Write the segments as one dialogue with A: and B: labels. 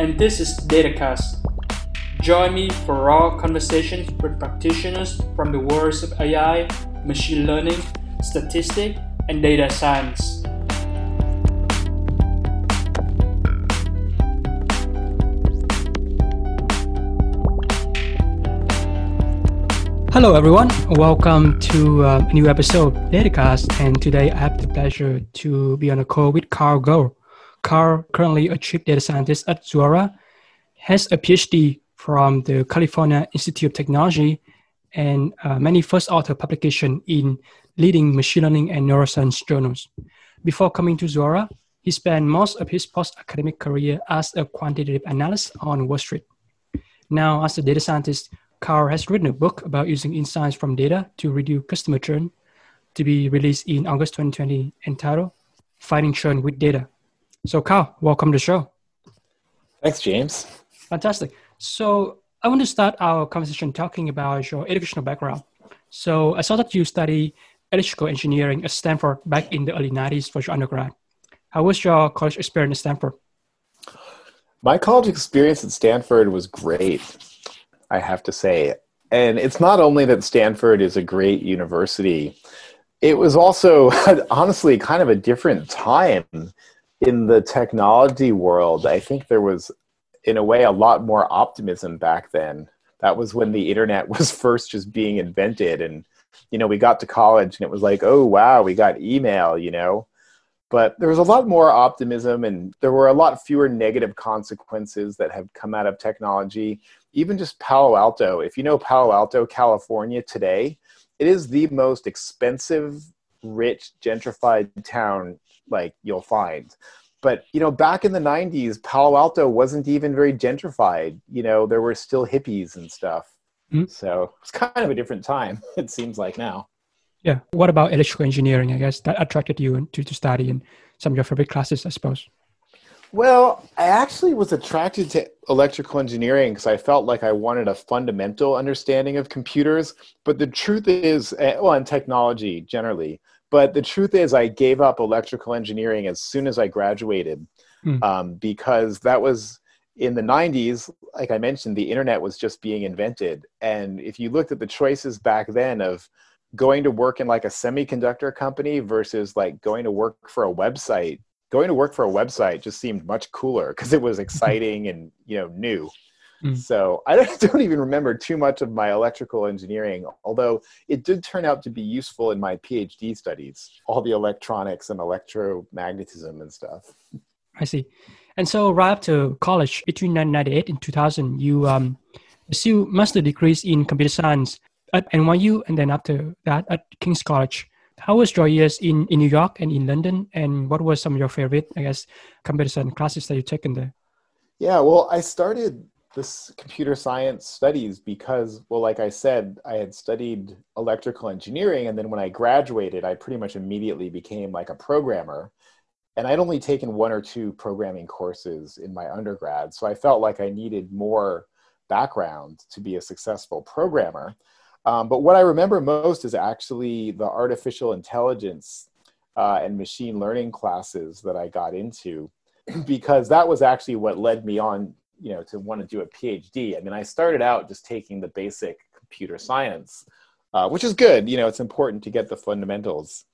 A: and this is DataCast. Join me for raw conversations with practitioners from the worlds of AI, machine learning, statistics, and data science. Hello, everyone. Welcome to um, a new episode of Datacast. And today I have the pleasure to be on a call with Carl Gold. Carl, currently a chief data scientist at Zuora, has a PhD from the California Institute of Technology and uh, many first author publication in leading machine learning and neuroscience journals. Before coming to Zuora, he spent most of his post-academic career as a quantitative analyst on Wall Street. Now, as a data scientist, Carl has written a book about using insights from data to reduce customer churn to be released in August 2020 entitled Fighting Churn with Data. So, Carl, welcome to the show.
B: Thanks, James.
A: Fantastic. So, I want to start our conversation talking about your educational background. So, I saw that you study electrical engineering at Stanford back in the early 90s for your undergrad. How was your college experience at Stanford?
B: My college experience at Stanford was great. I have to say. And it's not only that Stanford is a great university, it was also honestly kind of a different time in the technology world. I think there was, in a way, a lot more optimism back then. That was when the internet was first just being invented. And, you know, we got to college and it was like, oh, wow, we got email, you know? But there was a lot more optimism and there were a lot fewer negative consequences that have come out of technology even just Palo Alto, if you know Palo Alto, California today, it is the most expensive, rich, gentrified town like you'll find. But you know, back in the '90s, Palo Alto wasn't even very gentrified. You know, there were still hippies and stuff. Mm-hmm. So it's kind of a different time. It seems like now.
A: Yeah. What about electrical engineering? I guess that attracted you to to study in some of your favorite classes, I suppose.
B: Well, I actually was attracted to electrical engineering because I felt like I wanted a fundamental understanding of computers. But the truth is, eh, well, and technology generally. But the truth is, I gave up electrical engineering as soon as I graduated mm. um, because that was in the 90s. Like I mentioned, the internet was just being invented. And if you looked at the choices back then of going to work in like a semiconductor company versus like going to work for a website going to work for a website just seemed much cooler because it was exciting and you know new mm. so i don't, even remember too much of my electrical engineering although it did turn out to be useful in my phd studies all the electronics and electromagnetism and stuff
A: i see and so right after college between 1998 and 2000 you um, pursued master degrees in computer science at nyu and then after that at king's college how was your years in, in New York and in London? And what were some of your favorite, I guess, computer science classes that you taken there?
B: Yeah, well, I started this computer science studies because, well, like I said, I had studied electrical engineering. And then when I graduated, I pretty much immediately became like a programmer. And I'd only taken one or two programming courses in my undergrad. So I felt like I needed more background to be a successful programmer. Um, but what I remember most is actually the artificial intelligence uh, and machine learning classes that I got into, because that was actually what led me on, you know, to want to do a PhD. I mean, I started out just taking the basic computer science, uh, which is good. You know, it's important to get the fundamentals.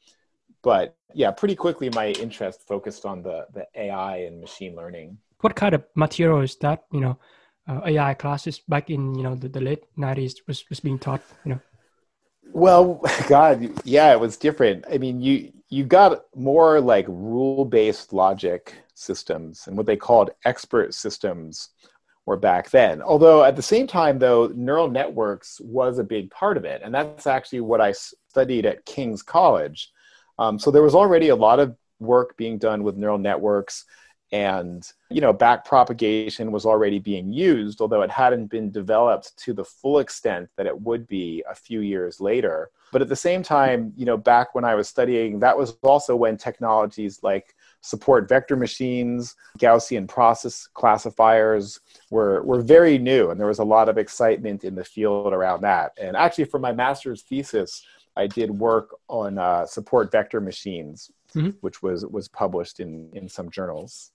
B: But yeah, pretty quickly my interest focused on the the AI and machine learning.
A: What kind of material is that? You know, uh, AI classes back in you know the, the late '90s was was being taught. You know.
B: Well, God, yeah, it was different. I mean, you you got more like rule based logic systems and what they called expert systems were back then. Although at the same time, though, neural networks was a big part of it, and that's actually what I studied at King's College. Um, so there was already a lot of work being done with neural networks and you know back propagation was already being used although it hadn't been developed to the full extent that it would be a few years later. But at the same time you know back when i was studying that was also when technologies like support vector machines gaussian process classifiers were were very new and there was a lot of excitement in the field around that. And actually for my master's thesis i did work on uh, support vector machines mm-hmm. which was was published in in some journals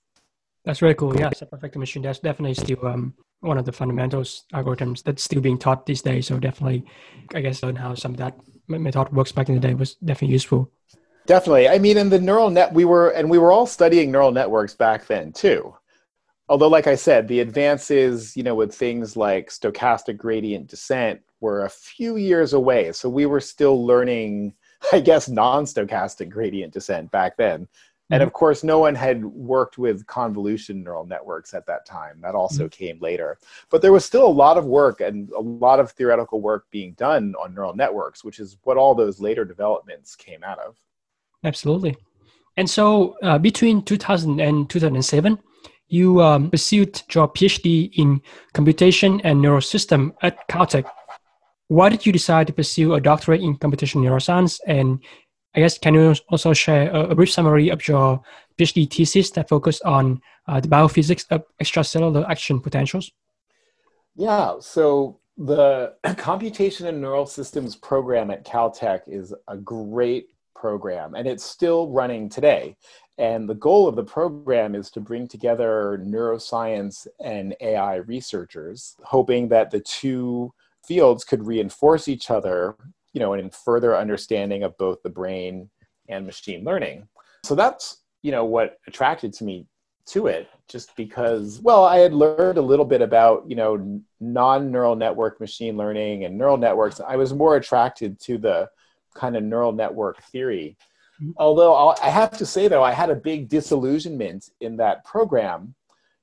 A: that's really cool. Yeah, support vector machine. That's definitely still um, one of the fundamentals algorithms that's still being taught these days. So definitely, I guess learn how some of that method works back in the day was definitely useful.
B: Definitely. I mean, in the neural net, we were and we were all studying neural networks back then too. Although, like I said, the advances, you know, with things like stochastic gradient descent were a few years away. So we were still learning, I guess, non-stochastic gradient descent back then. And mm-hmm. of course, no one had worked with convolution neural networks at that time. That also mm-hmm. came later. But there was still a lot of work and a lot of theoretical work being done on neural networks, which is what all those later developments came out of.
A: Absolutely. And so uh, between 2000 and 2007, you um, pursued your PhD in computation and neural system at Caltech. Why did you decide to pursue a doctorate in computational neuroscience and I guess can you also share a, a brief summary of your PhD thesis that focused on uh, the biophysics of extracellular action potentials?
B: Yeah, so the Computation and Neural Systems program at Caltech is a great program, and it's still running today. And the goal of the program is to bring together neuroscience and AI researchers, hoping that the two fields could reinforce each other you know, and in further understanding of both the brain and machine learning. So that's, you know, what attracted to me to it just because well i had learned a little bit about you know non-neural network machine learning and neural networks i was more attracted to the kind of neural network theory mm-hmm. although I'll, i have to say though i had a big disillusionment in that program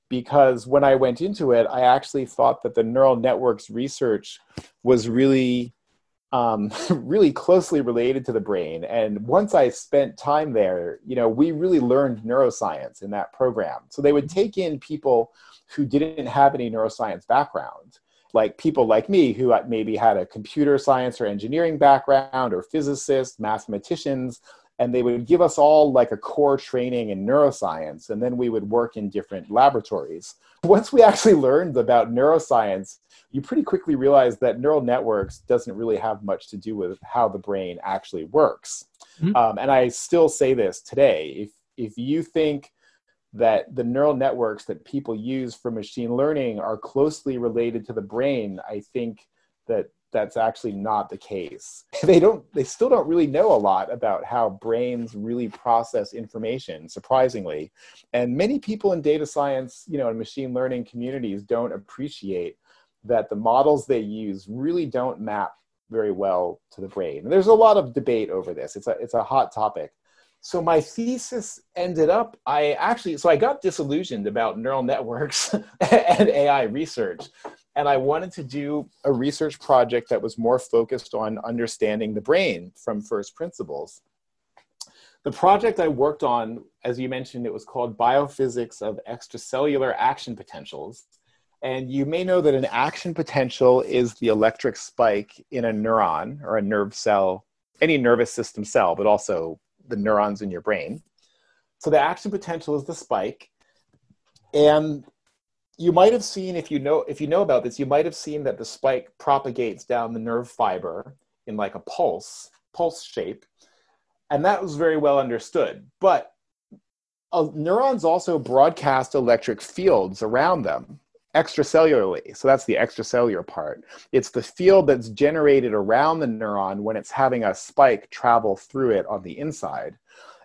B: because when i went into it i actually thought that the neural networks research was really um, really closely related to the brain. And once I spent time there, you know, we really learned neuroscience in that program. So they would take in people who didn't have any neuroscience background, like people like me who maybe had a computer science or engineering background, or physicists, mathematicians, and they would give us all like a core training in neuroscience, and then we would work in different laboratories. Once we actually learned about neuroscience, you pretty quickly realize that neural networks doesn't really have much to do with how the brain actually works. Mm-hmm. Um, and I still say this today: if if you think that the neural networks that people use for machine learning are closely related to the brain, I think that that's actually not the case. They don't they still don't really know a lot about how brains really process information surprisingly. And many people in data science, you know, and machine learning communities don't appreciate that the models they use really don't map very well to the brain. And there's a lot of debate over this. It's a it's a hot topic. So my thesis ended up I actually so I got disillusioned about neural networks and AI research and I wanted to do a research project that was more focused on understanding the brain from first principles. The project I worked on, as you mentioned, it was called Biophysics of Extracellular Action Potentials. And you may know that an action potential is the electric spike in a neuron or a nerve cell, any nervous system cell, but also the neurons in your brain. So the action potential is the spike. And you might have seen if you know if you know about this, you might have seen that the spike propagates down the nerve fiber in like a pulse, pulse shape. And that was very well understood. But uh, neurons also broadcast electric fields around them extracellularly. So that's the extracellular part. It's the field that's generated around the neuron when it's having a spike travel through it on the inside.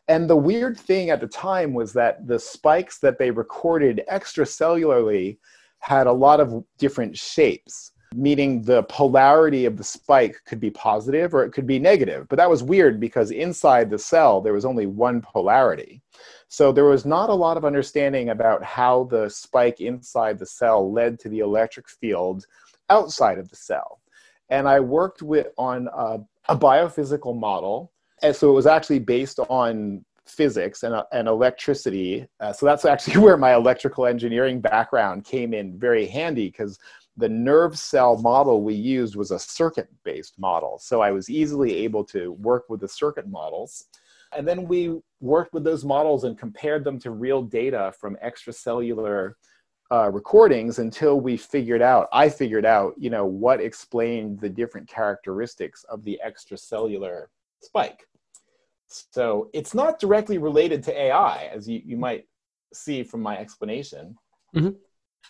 B: And the weird thing at the time was that the spikes that they recorded extracellularly had a lot of different shapes, meaning the polarity of the spike could be positive or it could be negative. But that was weird because inside the cell, there was only one polarity. So there was not a lot of understanding about how the spike inside the cell led to the electric field outside of the cell. And I worked with on a, a biophysical model. And so it was actually based on physics and, and electricity. Uh, so that's actually where my electrical engineering background came in very handy because the nerve cell model we used was a circuit based model. So I was easily able to work with the circuit models. And then we worked with those models and compared them to real data from extracellular uh, recordings until we figured out, I figured out, you know, what explained the different characteristics of the extracellular spike. So it's not directly related to AI, as you, you might see from my explanation. Mm-hmm.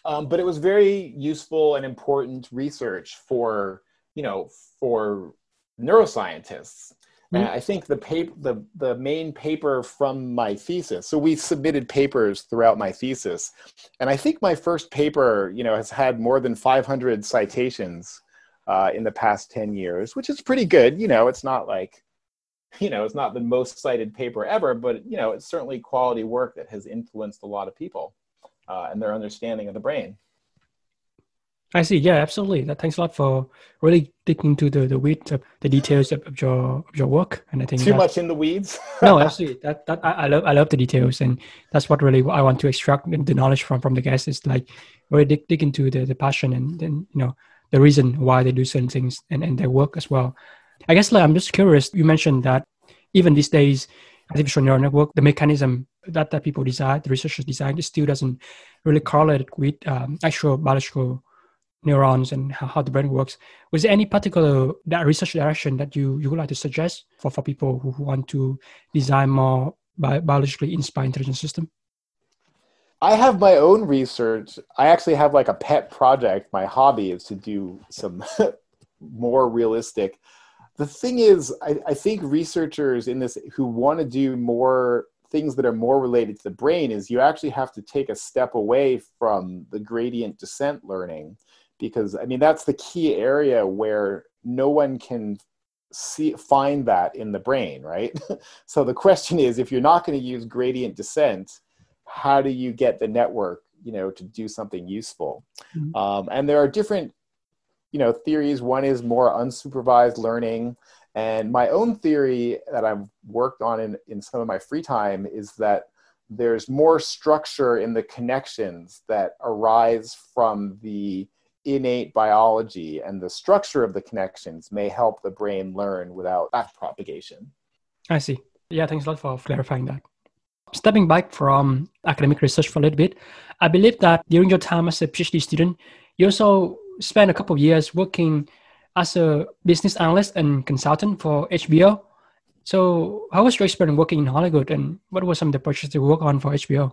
B: Um, but it was very useful and important research for, you know, for neuroscientists. Mm-hmm. And I think the paper, the, the main paper from my thesis. So we submitted papers throughout my thesis, and I think my first paper, you know, has had more than 500 citations uh, in the past 10 years, which is pretty good. You know, it's not like you know, it's not the most cited paper ever, but you know, it's certainly quality work that has influenced a lot of people uh, and their understanding of the brain.
A: I see. Yeah, absolutely. That thanks a lot for really digging into the the weeds of the details of, of your of your work. And I think
B: too much in the weeds.
A: no, absolutely. That that I, I, love I love the details, and that's what really I want to extract the knowledge from from the guests is like really dig, dig into the the passion and then you know the reason why they do certain things and and their work as well. I guess like I'm just curious. You mentioned that even these days, artificial neural network, the mechanism that, that people design, the researchers design, it still doesn't really correlate with um, actual biological neurons and how, how, the brain works. Was there any particular that research direction that you, you would like to suggest for, for people who, want to design more bi- biologically inspired intelligent system?
B: I have my own research. I actually have like a pet project. My hobby is to do some more realistic the thing is, I, I think researchers in this who want to do more things that are more related to the brain is you actually have to take a step away from the gradient descent learning because I mean that's the key area where no one can see find that in the brain, right? so the question is if you're not going to use gradient descent, how do you get the network, you know, to do something useful? Mm-hmm. Um, and there are different you know theories. One is more unsupervised learning, and my own theory that I've worked on in, in some of my free time is that there's more structure in the connections that arise from the innate biology and the structure of the connections may help the brain learn without back propagation.
A: I see. Yeah, thanks a lot for clarifying that. Stepping back from academic research for a little bit, I believe that during your time as a PhD student, you also spent a couple of years working as a business analyst and consultant for HBO. So, how was your experience working in Hollywood, and what were some of the projects you work on for HBO?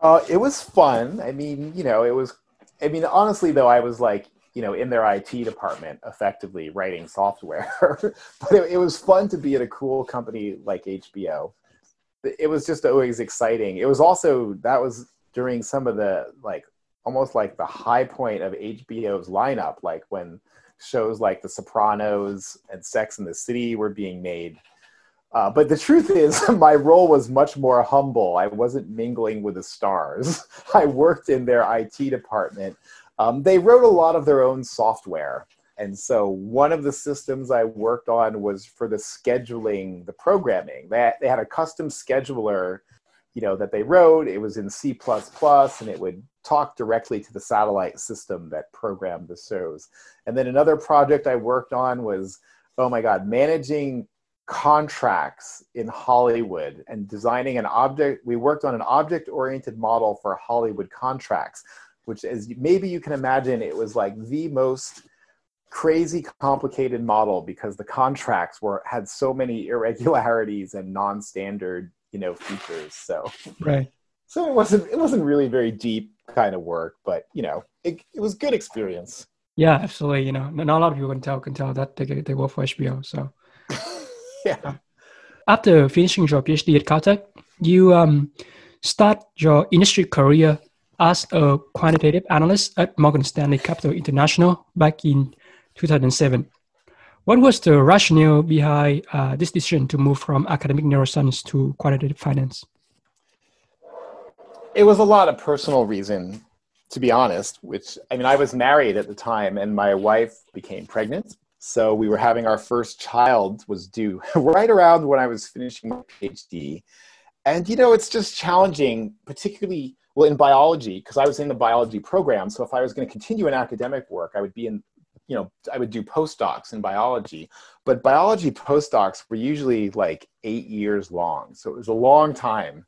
B: Uh, it was fun. I mean, you know, it was. I mean, honestly, though, I was like, you know, in their IT department, effectively writing software. but it, it was fun to be at a cool company like HBO. It was just always exciting. It was also that was during some of the like almost like the high point of HBO's lineup, like when shows like The Sopranos and Sex in the City were being made. Uh, but the truth is, my role was much more humble. I wasn't mingling with the stars. I worked in their IT department. Um, they wrote a lot of their own software. And so one of the systems I worked on was for the scheduling, the programming. They, they had a custom scheduler you know that they wrote it was in c++ and it would talk directly to the satellite system that programmed the shows. And then another project i worked on was oh my god managing contracts in hollywood and designing an object. We worked on an object oriented model for hollywood contracts which as maybe you can imagine it was like the most crazy complicated model because the contracts were had so many irregularities and non-standard you know features so.
A: Right.
B: So it wasn't it wasn't really very deep kind of work but you know it, it was good experience.
A: Yeah absolutely. You know not a lot of people can tell can tell that they, they work for hbo so.
B: Yeah.
A: After finishing your phd at caltech you um, start your industry career as a quantitative analyst at morgan stanley capital international back in 2007 what was the rationale behind uh, this decision to move from academic neuroscience to quantitative finance?
B: It was a lot of personal reason, to be honest. Which I mean, I was married at the time, and my wife became pregnant, So we were having our first child was due right around when I was finishing my PhD. And you know, it's just challenging, particularly well in biology, because I was in the biology program. So if I was going to continue in academic work, I would be in, you know, I would do postdocs in biology. But biology postdocs were usually like eight years long. So it was a long time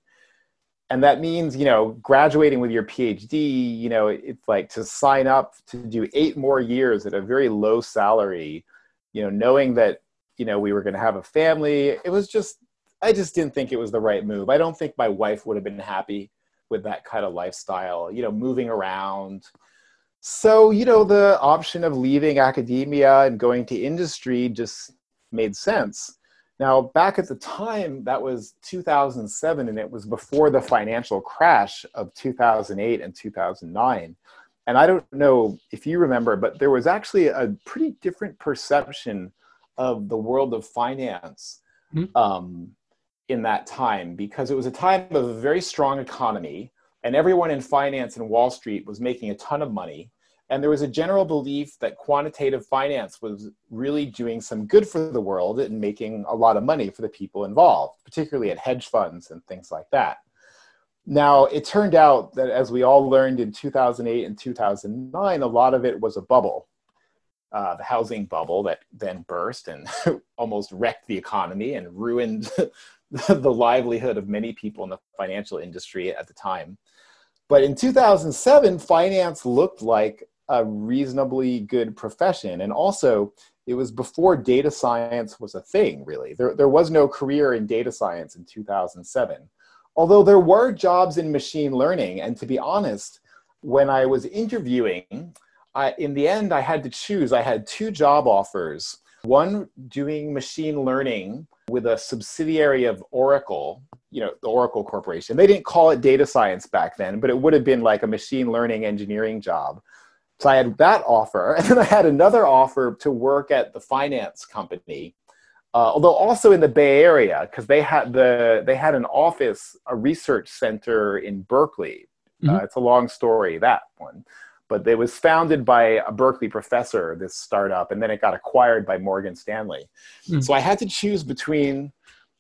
B: and that means you know graduating with your phd you know it's like to sign up to do eight more years at a very low salary you know knowing that you know we were going to have a family it was just i just didn't think it was the right move. I don't think my wife would have been happy with that kind of lifestyle you know moving around. So you know the option of leaving academia and going to industry just made sense now, back at the time, that was 2007, and it was before the financial crash of 2008 and 2009. And I don't know if you remember, but there was actually a pretty different perception of the world of finance mm-hmm. um, in that time because it was a time of a very strong economy, and everyone in finance and Wall Street was making a ton of money. And there was a general belief that quantitative finance was really doing some good for the world and making a lot of money for the people involved, particularly at hedge funds and things like that. Now, it turned out that as we all learned in 2008 and 2009, a lot of it was a bubble. Uh, the housing bubble that then burst and almost wrecked the economy and ruined the livelihood of many people in the financial industry at the time. But in 2007, finance looked like a reasonably good profession. And also, it was before data science was a thing, really. There, there was no career in data science in 2007. Although there were jobs in machine learning. And to be honest, when I was interviewing, I, in the end, I had to choose. I had two job offers one doing machine learning with a subsidiary of Oracle, you know, the Oracle Corporation. They didn't call it data science back then, but it would have been like a machine learning engineering job. So I had that offer, and then I had another offer to work at the finance company, uh, although also in the Bay Area because they had the they had an office, a research center in Berkeley. Uh, mm-hmm. Uh, it's a long story that one, but it was founded by a Berkeley professor. This startup, and then it got acquired by Morgan Stanley. Mm-hmm. So I had to choose between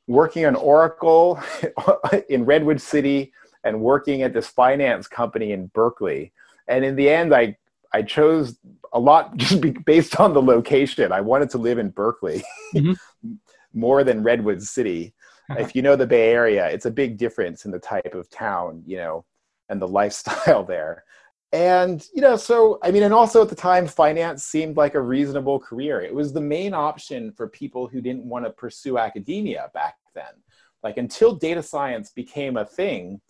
B: working on Oracle in Redwood City and working at this finance company in Berkeley. And in the end, I I chose a lot just based on the location. I wanted to live in Berkeley mm-hmm. more than Redwood City. Uh-huh. If you know the Bay Area, it's a big difference in the type of town, you know, and the lifestyle there. And, you know, so, I mean, and also at the time, finance seemed like a reasonable career. It was the main option for people who didn't want to pursue academia back then. Like until data science became a thing,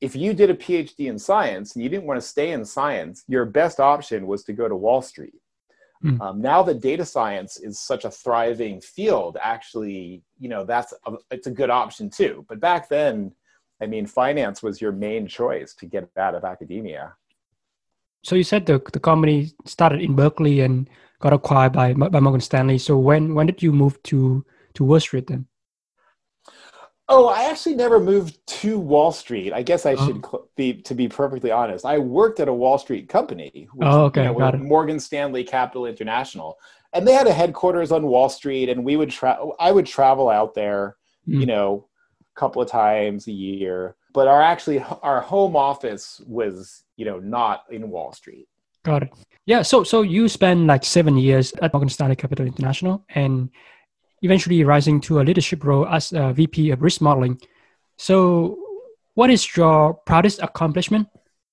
B: if you did a PhD in science and you didn't want to stay in science, your best option was to go to Wall Street. Mm. Um, now that data science is such a thriving field, actually, you know, that's a, it's a good option too. But back then, I mean, finance was your main choice to get out of academia.
A: So you said the the company started in Berkeley and got acquired by by Morgan Stanley. So when when did you move to to Wall Street then?
B: Oh, I actually never moved to Wall Street. I guess I oh. should be to be perfectly honest. I worked at a Wall Street company.
A: Which, oh, okay,
B: you know,
A: got it.
B: Morgan Stanley Capital International, and they had a headquarters on Wall Street, and we would travel. I would travel out there, mm. you know, a couple of times a year. But our actually our home office was, you know, not in Wall Street.
A: Got it. Yeah. So so you spent like seven years at Morgan Stanley Capital International, and eventually rising to a leadership role as a VP of risk modeling. So, what is your proudest accomplishment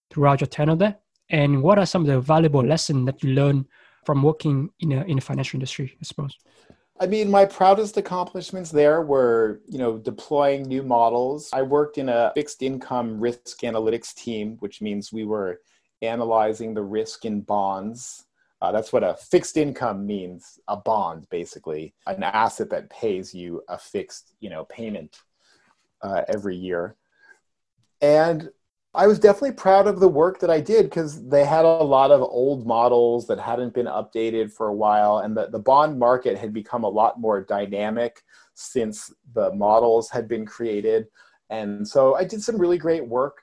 A: throughout your tenure there? And what are some of the valuable lessons that you learned from working in, a, in the financial industry, I suppose?
B: I mean, my proudest accomplishments there were, you know, deploying new models. I worked in a fixed income risk analytics team, which means we were analyzing the risk in bonds uh, that's what a fixed income means, a bond, basically, an asset that pays you a fixed, you know, payment uh, every year. And I was definitely proud of the work that I did because they had a lot of old models that hadn't been updated for a while, and the, the bond market had become a lot more dynamic since the models had been created. And so I did some really great work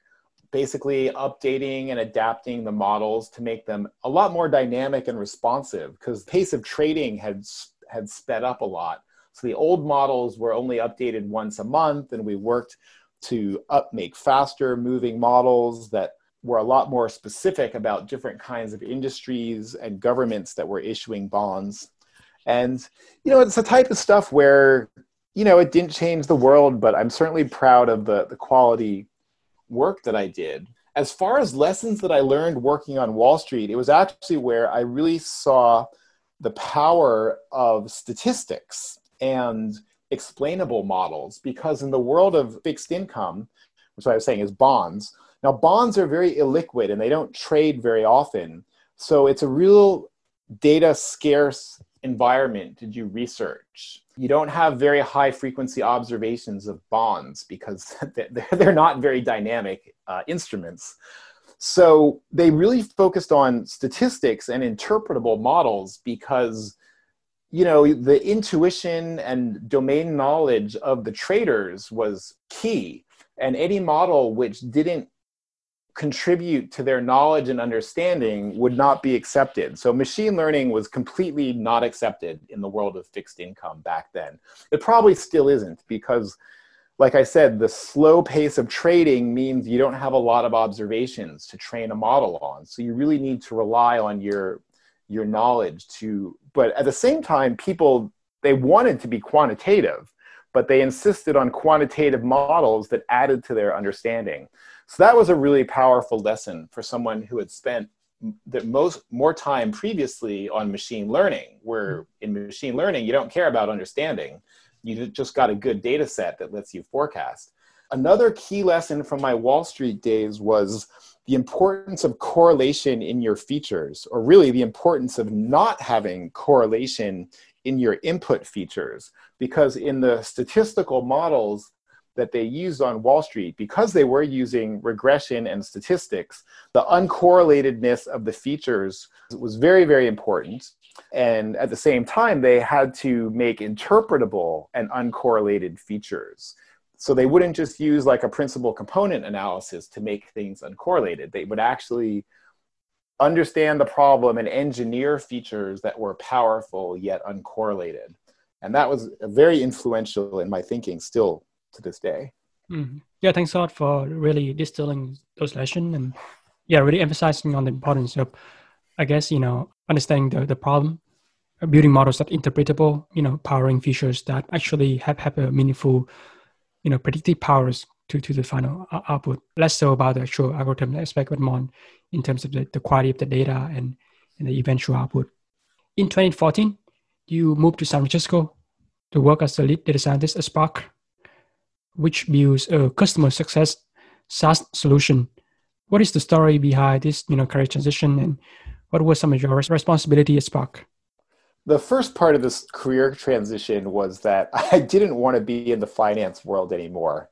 B: basically updating and adapting the models to make them a lot more dynamic and responsive because the pace of trading had had sped up a lot. So the old models were only updated once a month, and we worked to up make faster moving models that were a lot more specific about different kinds of industries and governments that were issuing bonds. And you know, it's the type of stuff where you know it didn't change the world, but I'm certainly proud of the the quality work that I did. As far as lessons that I learned working on Wall Street, it was actually where I really saw the power of statistics and explainable models because in the world of fixed income, which I was saying is bonds, now bonds are very illiquid and they don't trade very often. So it's a real data scarce environment to do research. You don't have very high frequency observations of bonds because they're not very dynamic uh, instruments. So they really focused on statistics and interpretable models because you know the intuition and domain knowledge of the traders was key and any model which didn't contribute to their knowledge and understanding would not be accepted. So machine learning was completely not accepted in the world of fixed income back then. It probably still isn't because like I said, the slow pace of trading means you don't have a lot of observations to train a model on. So you really need to rely on your your knowledge to but at the same time people they wanted to be quantitative but they insisted on quantitative models that added to their understanding. So that was a really powerful lesson for someone who had spent the most more time previously on machine learning, where in machine learning you don't care about understanding, you just got a good data set that lets you forecast. Another key lesson from my Wall Street days was the importance of correlation in your features, or really the importance of not having correlation in your input features. Because in the statistical models that they used on Wall Street, because they were using regression and statistics, the uncorrelatedness of the features was very, very important. And at the same time, they had to make interpretable and uncorrelated features. So they wouldn't just use like a principal component analysis to make things uncorrelated. They would actually understand the problem and engineer features that were powerful yet uncorrelated. And that was very influential in my thinking still to this day.
A: Mm-hmm. Yeah, thanks a lot for really distilling those lessons and yeah, really emphasizing on the importance of, I guess, you know, understanding the, the problem, uh, building models that interpretable, you know, powering features that actually have, have a meaningful, you know, predictive powers to, to the final output. Less so about the actual algorithm aspect, but more in terms of the, the quality of the data and, and the eventual output. In 2014, you moved to San Francisco to work as the lead data scientist at Spark, which builds a customer success SaaS solution. What is the story behind this, you know, career transition, and what was some of your responsibility at Spark?
B: The first part of this career transition was that I didn't want to be in the finance world anymore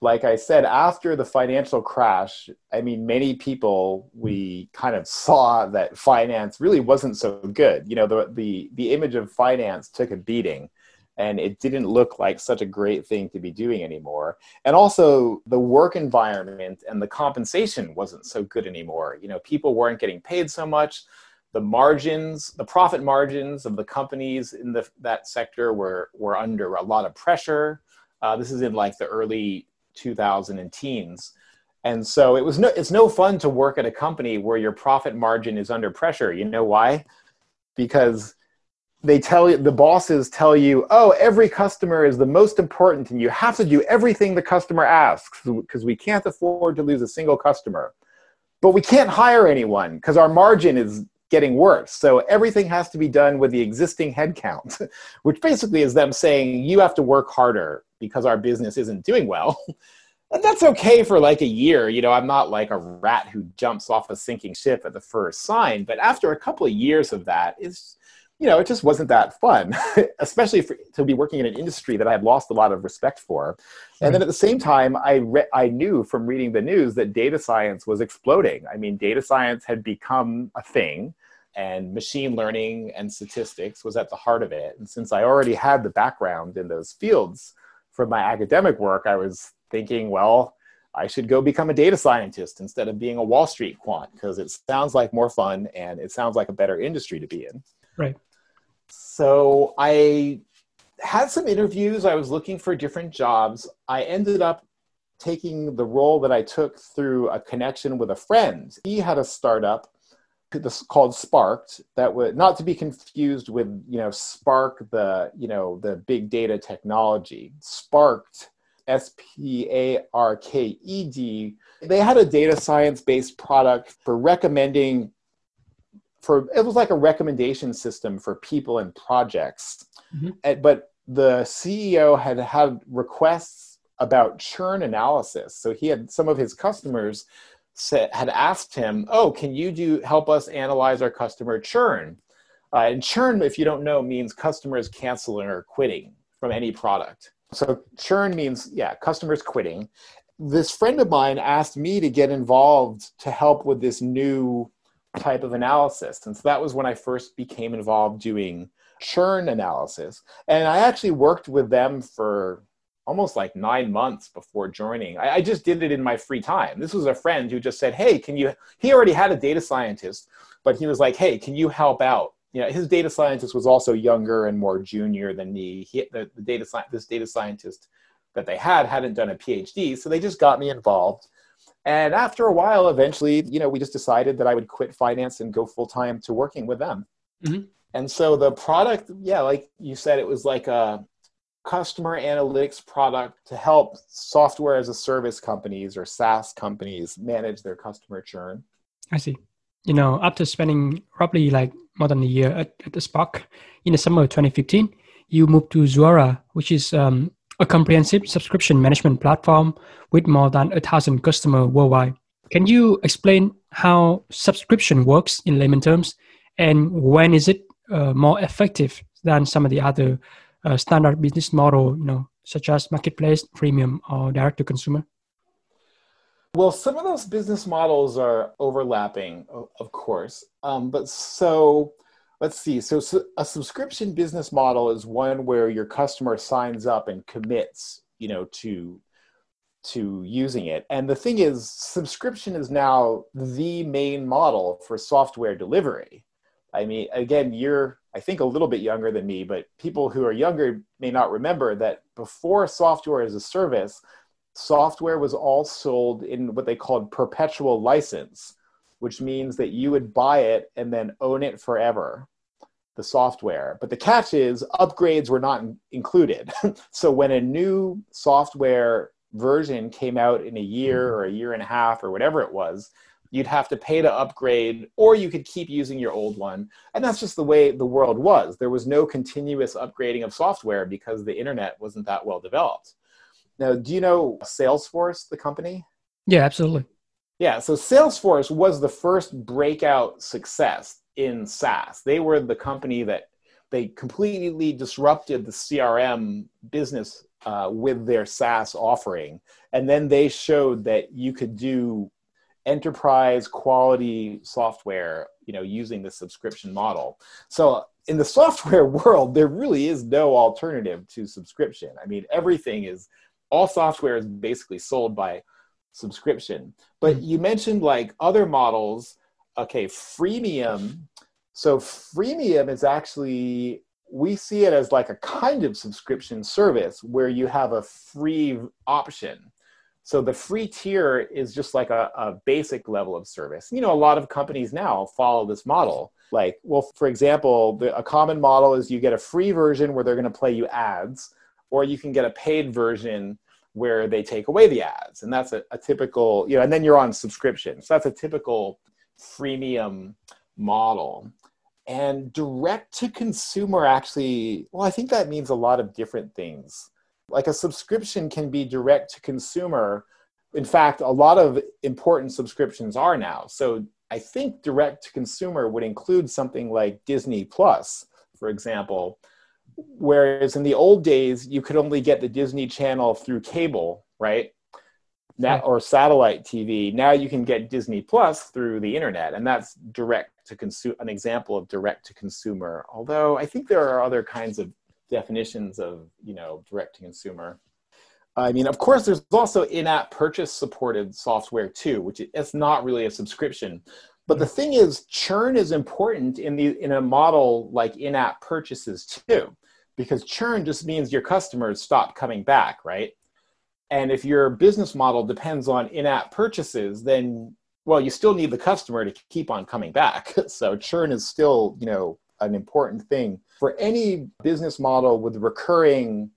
B: like I said, after the financial crash, I mean, many people we kind of saw that finance really wasn't so good. You know, the the the image of finance took a beating, and it didn't look like such a great thing to be doing anymore. And also, the work environment and the compensation wasn't so good anymore. You know, people weren't getting paid so much. The margins, the profit margins of the companies in the, that sector were were under a lot of pressure. Uh, this is in like the early 2000 and teens. And so it was no, it's no fun to work at a company where your profit margin is under pressure. You know why? Because they tell you, the bosses tell you, oh, every customer is the most important and you have to do everything the customer asks because we can't afford to lose a single customer. But we can't hire anyone because our margin is getting worse. So everything has to be done with the existing headcount, which basically is them saying you have to work harder because our business isn't doing well. and that's okay for like a year. You know, I'm not like a rat who jumps off a sinking ship at the first sign. But after a couple of years of that, it's you know, it just wasn't that fun, especially for, to be working in an industry that I had lost a lot of respect for. And then at the same time, I re- I knew from reading the news that data science was exploding. I mean, data science had become a thing, and machine learning and statistics was at the heart of it. And since I already had the background in those fields from my academic work, I was thinking, well, I should go become a data scientist instead of being a Wall Street quant because it sounds like more fun and it sounds like a better industry to be in.
A: Right.
B: So I had some interviews. I was looking for different jobs. I ended up taking the role that I took through a connection with a friend. He had a startup called Sparked that would not to be confused with you know Spark the you know the big data technology. Sparked S P A R K E D. They had a data science based product for recommending for it was like a recommendation system for people and projects. Mm-hmm. But the CEO had had requests about churn analysis. So he had some of his customers said, had asked him, "Oh, can you do help us analyze our customer churn?" Uh, and churn, if you don't know, means customers canceling or quitting from any product. So churn means yeah, customers quitting. This friend of mine asked me to get involved to help with this new type of analysis, and so that was when I first became involved doing churn analysis. And I actually worked with them for almost like nine months before joining. I, I, just did it in my free time. This was a friend who just said, Hey, can you? He already had a data scientist, but he was like, Hey, can you help out? You know, his data scientist was also younger and more junior than me. He, the, the data this data scientist that they had hadn't done a PhD, so they just got me involved. And after a while, eventually, you know, we just decided that I would quit finance and go full time to working with them. Mm-hmm. And so the product, yeah, like you said, it was like a customer analytics product to help software as a service companies or SaaS companies manage their customer churn.
A: I see. You know, after spending roughly like more than a year at, at the Spark in the summer of 2015, you moved to Zuora, which is um, a comprehensive subscription management platform with more than a thousand customers worldwide. Can you explain how subscription works in layman terms and when is it uh, more effective than some of the other uh, standard business model, you know, such as marketplace, freemium, or direct to consumer?
B: Well, some of those business models are overlapping, of course. Um, but so let's see. So, so, a subscription business model is one where your customer signs up and commits, you know, to to using it. And the thing is, subscription is now the main model for software delivery. I mean, again, you're, I think, a little bit younger than me, but people who are younger may not remember that before software as a service, software was all sold in what they called perpetual license, which means that you would buy it and then own it forever, the software. But the catch is upgrades were not included. so when a new software version came out in a year mm-hmm. or a year and a half or whatever it was, you'd have to pay to upgrade or you could keep using your old one. And that's just the way the world was. There was no continuous upgrading of software because the internet wasn't that well developed. Now do you know salesforce the company?
A: Yeah absolutely
B: yeah so salesforce was the first breakout success in saas. They were the company that they completely disrupted the crm business uh, with their SaaS offering. And then they showed that you could do enterprise quality software you know using the subscription model. So in the software world there really is no alternative to subscription. I mean everything is all software is basically sold by subscription but hmm. you mentioned like other models okay freemium so freemium is actually we see it as like a kind of subscription service where you have a free option so the free tier is just like a, a, basic level of service. You know, a lot of companies now follow this model. Like, well, for example, the, a common model is you get a free version where they're going to play you ads, or you can get a paid version where they take away the ads. And that's a, a typical, you know, and then you're on subscription. So that's a typical freemium model. And direct to consumer actually, well, I think that means a lot of different things like a subscription can be direct to consumer. In fact, a lot of important subscriptions are now. So I think direct to consumer would include something like Disney Plus, for example. Whereas in the old days, you could only get the Disney Channel through cable, right? Now, or satellite TV. Now you can get Disney Plus through the internet, and that's direct to consume. An example of direct to consumer. Although I think there are other kinds of definitions of you know direct to consumer I mean, of course, there's also in-app purchase supported software too, which it's not really a subscription. But the mm. thing is, churn is important in the in a model like in-app purchases too, because churn just means your customers stop coming back, right? And if your business model depends on in-app purchases, then well, you still need the customer to keep on coming back. So churn is still, you know, an important thing for any business model with recurring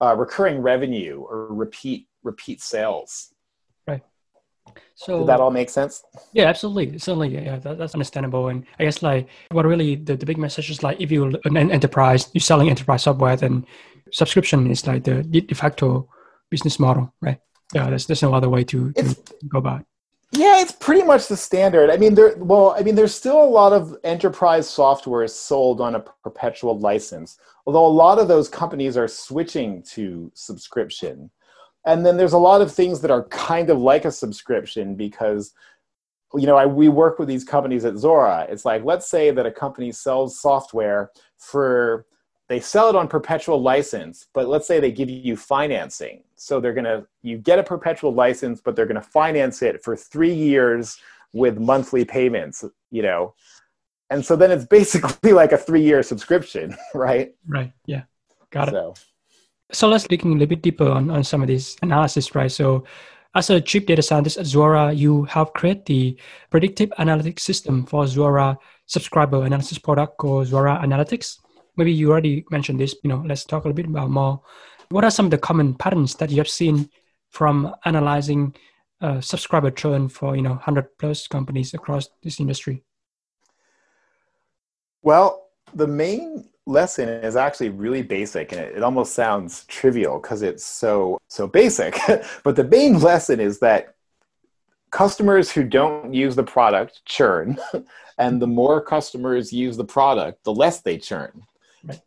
B: uh, recurring revenue or repeat repeat sales.
A: So
B: Did that all make sense?
A: Yeah, absolutely. Certainly, yeah, yeah that, that's understandable. And I guess like what really the, the big message is like if you're an enterprise, you're selling enterprise software, then subscription is like the de facto business model, right? Yeah, there's there's no other way to, to go about. It.
B: Yeah, it's pretty much the standard. I mean, there. Well, I mean, there's still a lot of enterprise software is sold on a perpetual license, although a lot of those companies are switching to subscription. And then there's a lot of things that are kind of like a subscription because, you know, I, we work with these companies at Zuora It's like, let's say that a company sells software for they sell it on perpetual license, but let's say they give you financing. So they're going to, you get a perpetual license, but they're going to finance it for three years with monthly payments, you know. And so then it's basically like a three year subscription, right?
A: Right. Yeah. Got it. So, so let's dig a little bit deeper on, on some of these analysis, right? So as a chief data scientist at Zuora, you help create the predictive analytics system for Zuora subscriber analysis product called Zuora Analytics. Maybe you already mentioned this you know let's talk a little bit about more. What are some of the common patterns that you have seen from analyzing uh, subscriber churn for you know 100 plus companies across this industry?
B: Well the main lesson is actually really basic and it, it almost sounds trivial because it's so so basic. But the main lesson is that customers who don't use the product churn and the more customers use the product the less they churn.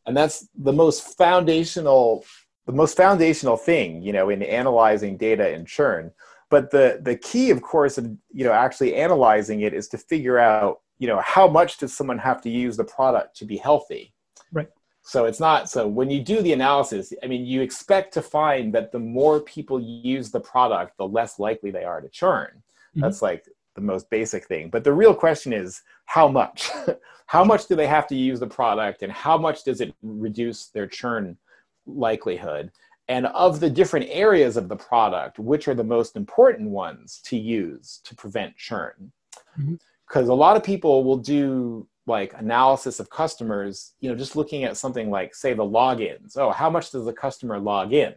B: And that's the most foundational the most foundational thing you know in analyzing data and churn. But the the key of course of you know actually analyzing it is to figure out you know how much does someone have to use the product to be healthy
A: right
B: so it's not so when you do the analysis i mean you expect to find that the more people use the product the less likely they are to churn mm-hmm. that's like the most basic thing. But the real question is how much? how much do they have to use the product and how much does it reduce their churn likelihood? And of the different areas of the product, which are the most important ones to use to prevent churn? Because mm-hmm. a lot of people will do like analysis of customers, you know, just looking at something like, say, the logins. Oh, how much does the customer log in?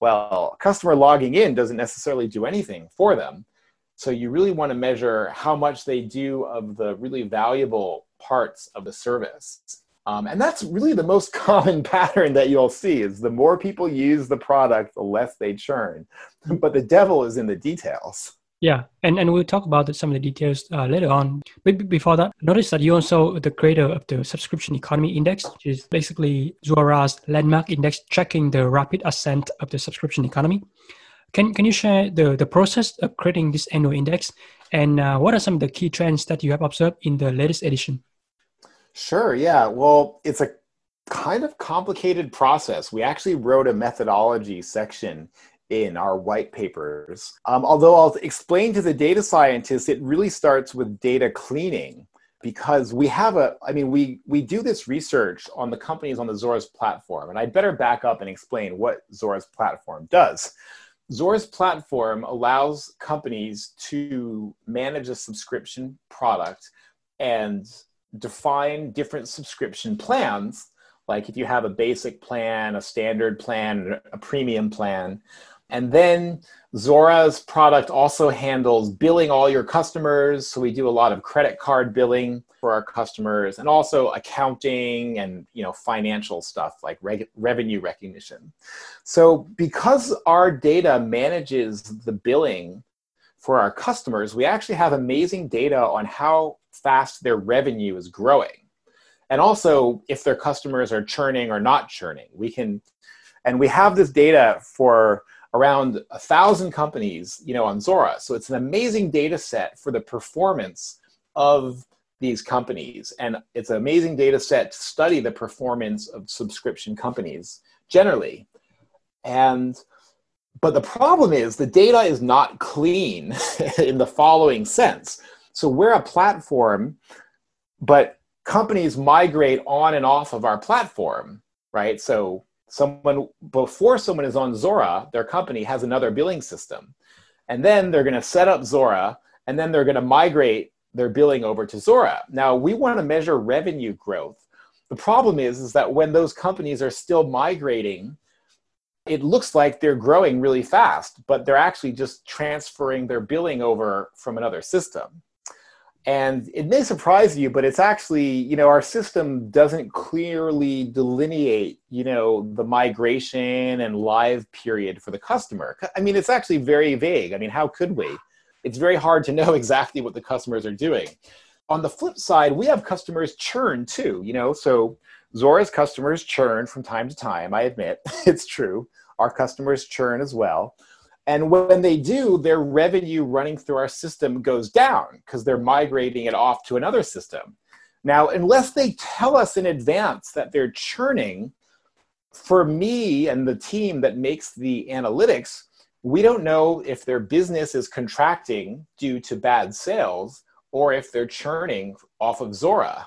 B: Well, customer logging in doesn't necessarily do anything for them so you really want to measure how much they do of the really valuable parts of the service. Um, and that's really the most common pattern that you'll see is the more people use the product, the less they churn. but the devil is in the details.
A: Yeah, and, and we'll talk about some of the details uh, later on. But before that, notice that you're also the creator of the Subscription Economy Index, which is basically Zuora's landmark index tracking the rapid ascent of the subscription economy. Can, can you share the, the process of creating this annual index and uh, what are some of the key trends that you have observed in the latest edition?
B: Sure, yeah. Well, it's a kind of complicated process. We actually wrote a methodology section in our white papers. Um, although I'll explain to the data scientists, it really starts with data cleaning because we have a, I mean, we, we do this research on the companies on the Zuora's platform. And I'd better back up and explain what Zuora's platform does. Zuora's platform allows companies to manage a subscription product and define different subscription plans. Like if you have a basic plan, a standard plan, a premium plan. And then Zuora's product also handles billing all your customers. So we do a lot of credit card billing for our customers and also accounting and you know financial stuff like reg- revenue recognition. So because our data manages the billing for our customers, we actually have amazing data on how fast their revenue is growing. And also if their customers are churning or not churning. We can and we have this data for around a thousand companies, you know, on Zuora. So it's an amazing data set for the performance of these companies. And it's an amazing data set to study the performance of subscription companies generally. And but the problem is the data is not clean in the following sense. So we're a platform, but companies migrate on and off of our platform, right? So someone before someone is on Zuora, their company has another billing system. And then they're going to set up Zuora and then they're going to migrate their billing over to Zuora. Now, we want to measure revenue growth. The problem is, is that when those companies are still migrating, it looks like they're growing really fast, but they're actually just transferring their billing over from another system. And it may surprise you, but it's actually, you know, our system doesn't clearly delineate, you know, the migration and live period for the customer. I mean, it's actually very vague. I mean, how could we? It's very hard to know exactly what the customers are doing. On the flip side, we have customers churn too, you know, so Zuora's customers churn from time to time. I admit it's true. Our customers churn as well. And when they do, their revenue running through our system goes down because they're migrating it off to another system. Now, unless they tell us in advance that they're churning, for me and the team that makes the analytics, we don't know if their business is contracting due to bad sales or if they're churning off of Zuora.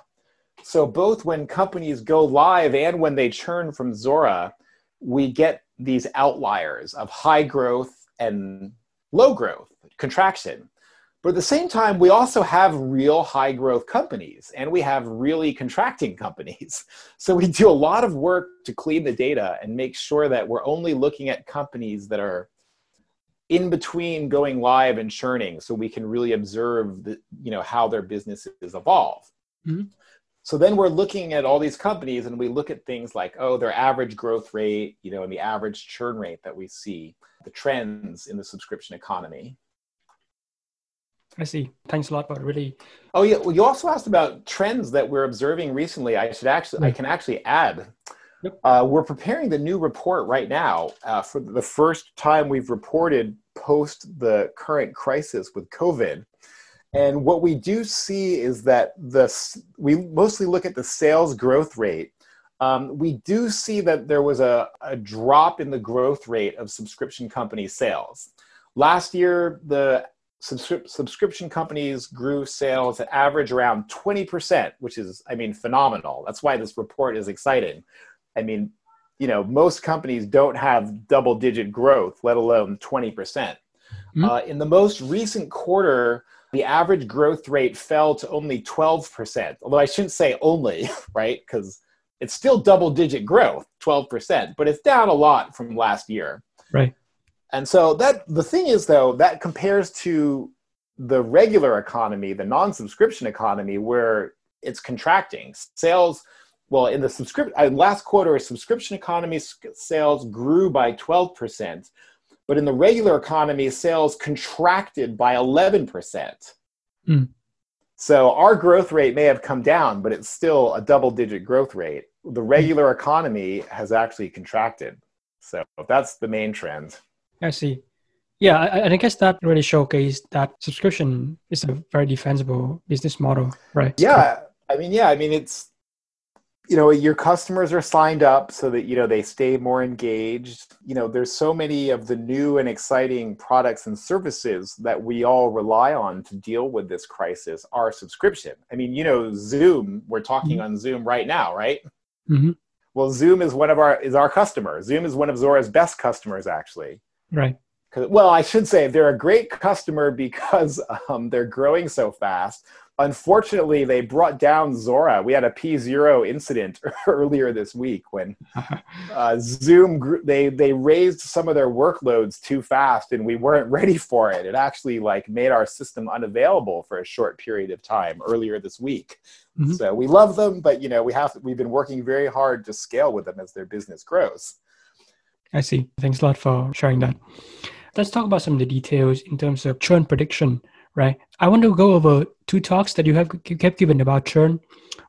B: So, both when companies go live and when they churn from Zuora, we get these outliers of high growth and low growth, contraction. But at the same time, we also have real high growth companies and we have really contracting companies. So we do a lot of work to clean the data and make sure that we're only looking at companies that are in between going live and churning so we can really observe the, you know, how their businesses evolve. Mm-hmm. So then we're looking at all these companies and we look at things like, oh, their average growth rate, you know, and the average churn rate that we see the trends in the subscription economy.
A: I see. Thanks a lot, but really.
B: Oh yeah. Well, you also asked about trends that we're observing recently. I should actually, I can actually add. Yep. Uh, we're preparing the new report right now uh, for the first time we've reported post the current crisis with COVID. And what we do see is that the we mostly look at the sales growth rate um, we do see that there was a, a drop in the growth rate of subscription company sales. Last year, the subscri- subscription companies grew sales at average around 20%, which is, I mean, phenomenal. That's why this report is exciting. I mean, you know, most companies don't have double digit growth, let alone 20%. percent mm hmm uh, in the most recent quarter, the average growth rate fell to only 12%, although I shouldn't say only, right? Because it's still double digit growth, 12%, but it's down a lot from last year.
A: Right.
B: And so that the thing is though, that compares to the regular economy, the non-subscription economy where it's contracting. Sales well, in the subscription uh, last quarter, subscription economy sales grew by 12%, but in the regular economy, sales contracted by 11%. Mm. So our growth rate may have come down, but it's still a double digit growth rate. The regular economy has actually contracted. So that's the main trend.
A: I see. Yeah, and I guess that really showcased that subscription is a very defensible business model, right?
B: Yeah. I mean, yeah, I mean, it's you know your customers are signed up so that you know they stay more engaged. You know there's so many of the new and exciting products and services that we all rely on to deal with this crisis are subscription. I mean you know zoom we're talking mm-hmm. on zoom right now right? Mm-hmm. well zoom is one of our is our customer. Zoom is one of Zuora's best customers actually.
A: Right.
B: Well i should say they're a great customer because um, they're growing so fast unfortunately, they brought down Zuora. We had a P0 incident earlier this week when uh, Zoom they they raised some of their workloads too fast, and we weren't ready for it. It actually like made our system unavailable for a short period of time earlier this week. Mm-hmm. So we love them, but you know we have we've been working very hard to scale with them as their business grows.
A: I see. Thanks a lot for sharing that. Let's talk about some of the details in terms of churn prediction right? I want to go over two talks that you have you kept given about churn.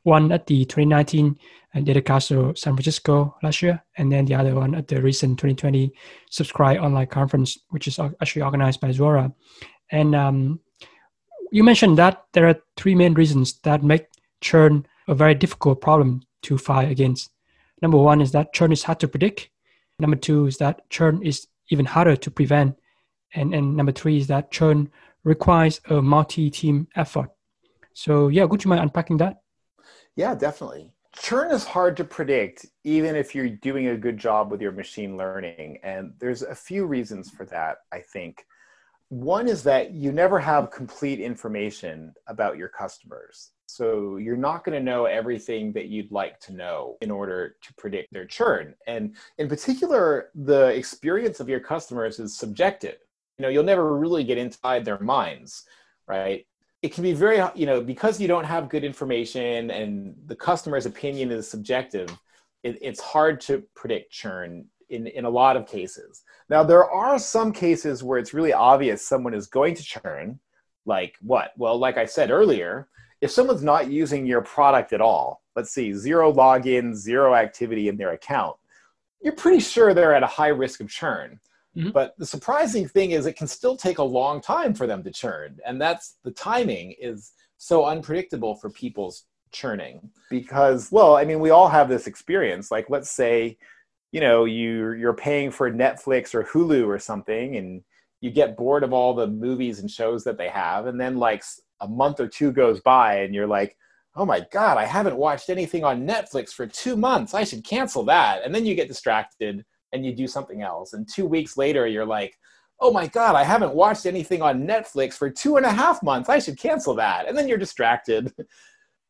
A: One at the 2019 Data Council San Francisco last year, and then the other one at the recent 2020 Subscribe Online Conference, which is actually organized by Zuora. And um, you mentioned that there are three main reasons that make churn a very difficult problem to fight against. Number one is that churn is hard to predict. Number two is that churn is even harder to prevent. And, and number three is that churn requires a multi-team effort. So yeah, would you mind unpacking that?
B: Yeah, definitely. Churn is hard to predict, even if you're doing a good job with your machine learning. And there's a few reasons for that, I think. One is that you never have complete information about your customers. So you're not going to know everything that you'd like to know in order to predict their churn. And in particular, the experience of your customers is subjective. Know, you'll never really get inside their minds, right? It can be very, you know, because you don't have good information and the customer's opinion is subjective, it, it's hard to predict churn in, in a lot of cases. Now, there are some cases where it's really obvious someone is going to churn. Like what? Well, like I said earlier, if someone's not using your product at all, let's see, zero login, zero activity in their account, you're pretty sure they're at a high risk of churn. Mm-hmm. But the surprising thing is it can still take a long time for them to churn. And that's the timing is so unpredictable for people's churning because well i mean we all have this experience like let's say you know you you're paying for Netflix or Hulu or something and you get bored of all the movies and shows that they have and then like a month or two goes by and you're like oh my god I haven't watched anything on Netflix for 2 months I should cancel that and then you get distracted and you do something else and 2 weeks later you're like oh my god I haven't watched anything on Netflix for two and a half months I should cancel that and then you're distracted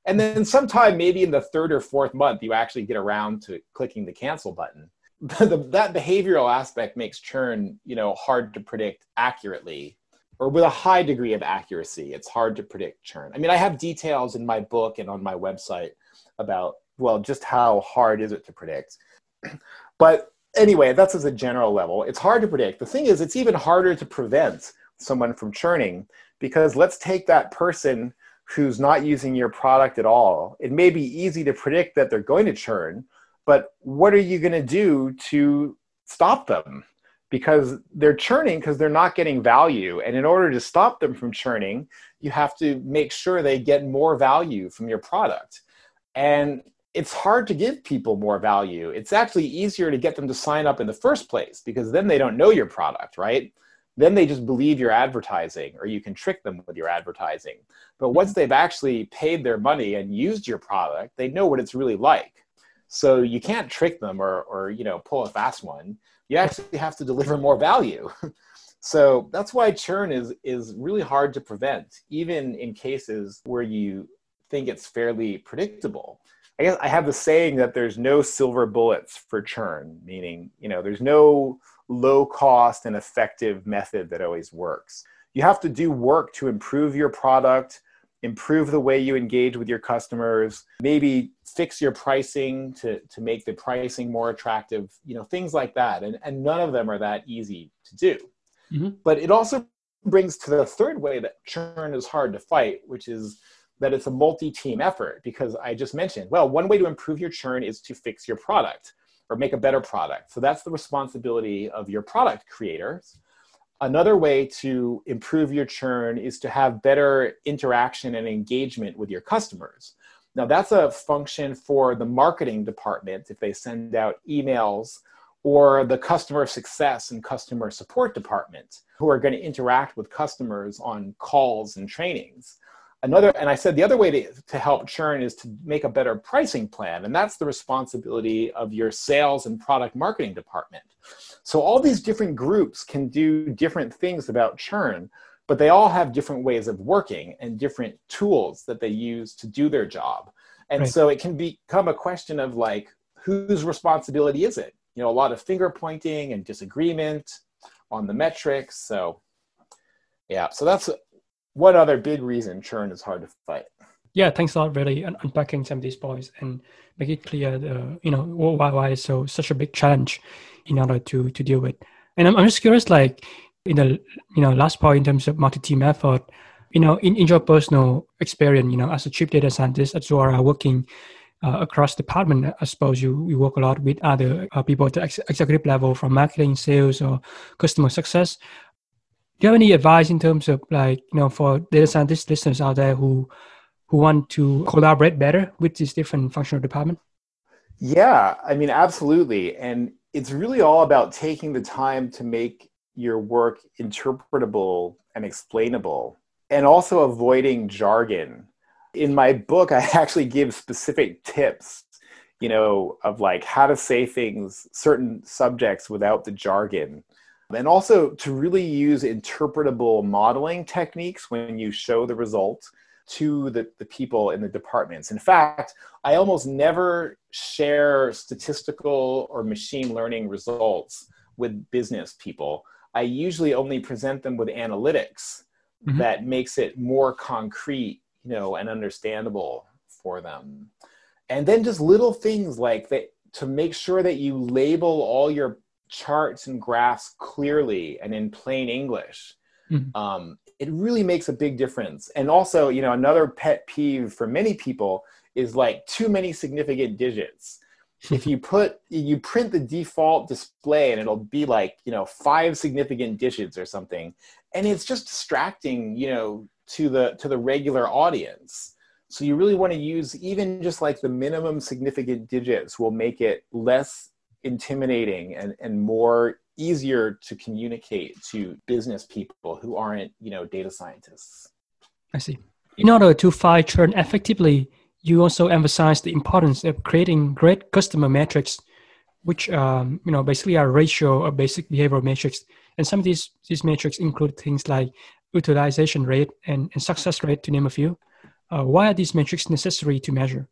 B: And then sometime maybe in the third or fourth month, you actually get around to clicking the cancel button. that behavioral aspect makes churn, you know, hard to predict accurately or with a high degree of accuracy. It's hard to predict churn. I mean, I have details in my book and on my website about, well, just how hard is it to predict. But anyway, that's as a general level. It's hard to predict. The thing is, it's even harder to prevent someone from churning because let's take that person who's not using your product at all. It may be easy to predict that they're going to churn, but what are you going to do to stop them? Because they're churning because they're not getting value. And in order to stop them from churning, you have to make sure they get more value from your product. And it's hard to give people more value. It's actually easier to get them to sign up in the first place because then they don't know your product, right? then they just believe your advertising or you can trick them with your advertising. But mm-hmm. once they've actually paid their money and used your product they know what it's really like. So you can't trick them or, or you know pull a fast one. You actually have to deliver more value. So that's why churn is is really hard to prevent even in cases where you think it's fairly predictable i guess i have the saying that there's no silver bullets for churn meaning you know there's no low cost and effective method that always works. You have to do work to improve your product, improve the way you engage with your customers, maybe fix your pricing to, to make the pricing more attractive, you know, things like that. And, and none of them are that easy to do. Mm-hmm. But it also brings to the third way that churn is hard to fight, which is that it's a multi team effort because I just mentioned, well, one way to improve your churn is to fix your product or make a better product. So that's the responsibility of your product creators. Another way to improve your churn is to have better interaction and engagement with your customers. Now, that's a function for the marketing department if they send out emails, or the customer success and customer support department who are going to interact with customers on calls and trainings another and i said the other way to, to help churn is to make a better pricing plan and that's the responsibility of your sales and product marketing department. So all these different groups can do different things about churn but they all have different ways of working and different tools that they use to do their job. And right. so it can become a question of like whose responsibility is it? You know a lot of finger pointing and disagreement on the metrics so yeah. So that's what other big reason churn is hard to fight?
A: Yeah, thanks a lot, really, un- unpacking some of these points and make it clear, the, you know, why why it's so such a big challenge in order to to deal with. And I'm, I'm just curious, like in the you know last point in terms of multi-team effort, you know, in, in your personal experience, you know, as a chief data scientist, as you are working uh, across department, I suppose you, you work a lot with other uh, people at the ex- executive level, from marketing, sales, or customer success do you have any advice in terms of like you know for data scientist listeners out there who who want to collaborate better with these different functional departments
B: yeah i mean absolutely and it's really all about taking the time to make your work interpretable and explainable and also avoiding jargon. In my book, I actually give specific tips, you know, of like how to say things, certain subjects without the jargon. And also to really use interpretable modeling techniques when you show the result to the, the people in the departments. In fact, I almost never share statistical or machine learning results with business people. I usually only present them with analytics mm-hmm. that makes it more concrete, you know, and understandable for them. And then just little things like that to make sure that you label all your charts and graphs clearly and in plain English. Mm-hmm. Um, it really makes a big difference. And also, you know, another pet peeve for many people is like too many significant digits. if you put you print the default display and it'll be like you know five significant digits or something and it's just distracting you know to the to the regular audience so you really want to use even just like the minimum significant digits will make it less intimidating and, and more easier to communicate to business people who aren't you know data scientists.
A: I see. In order to fight churn effectively you also emphasize the importance of creating great customer metrics which um, you know basically are ratio of basic behavioral metrics. And some of these these metrics include things like utilization rate and, and success rate to name a few. Uh, why are these metrics necessary to measure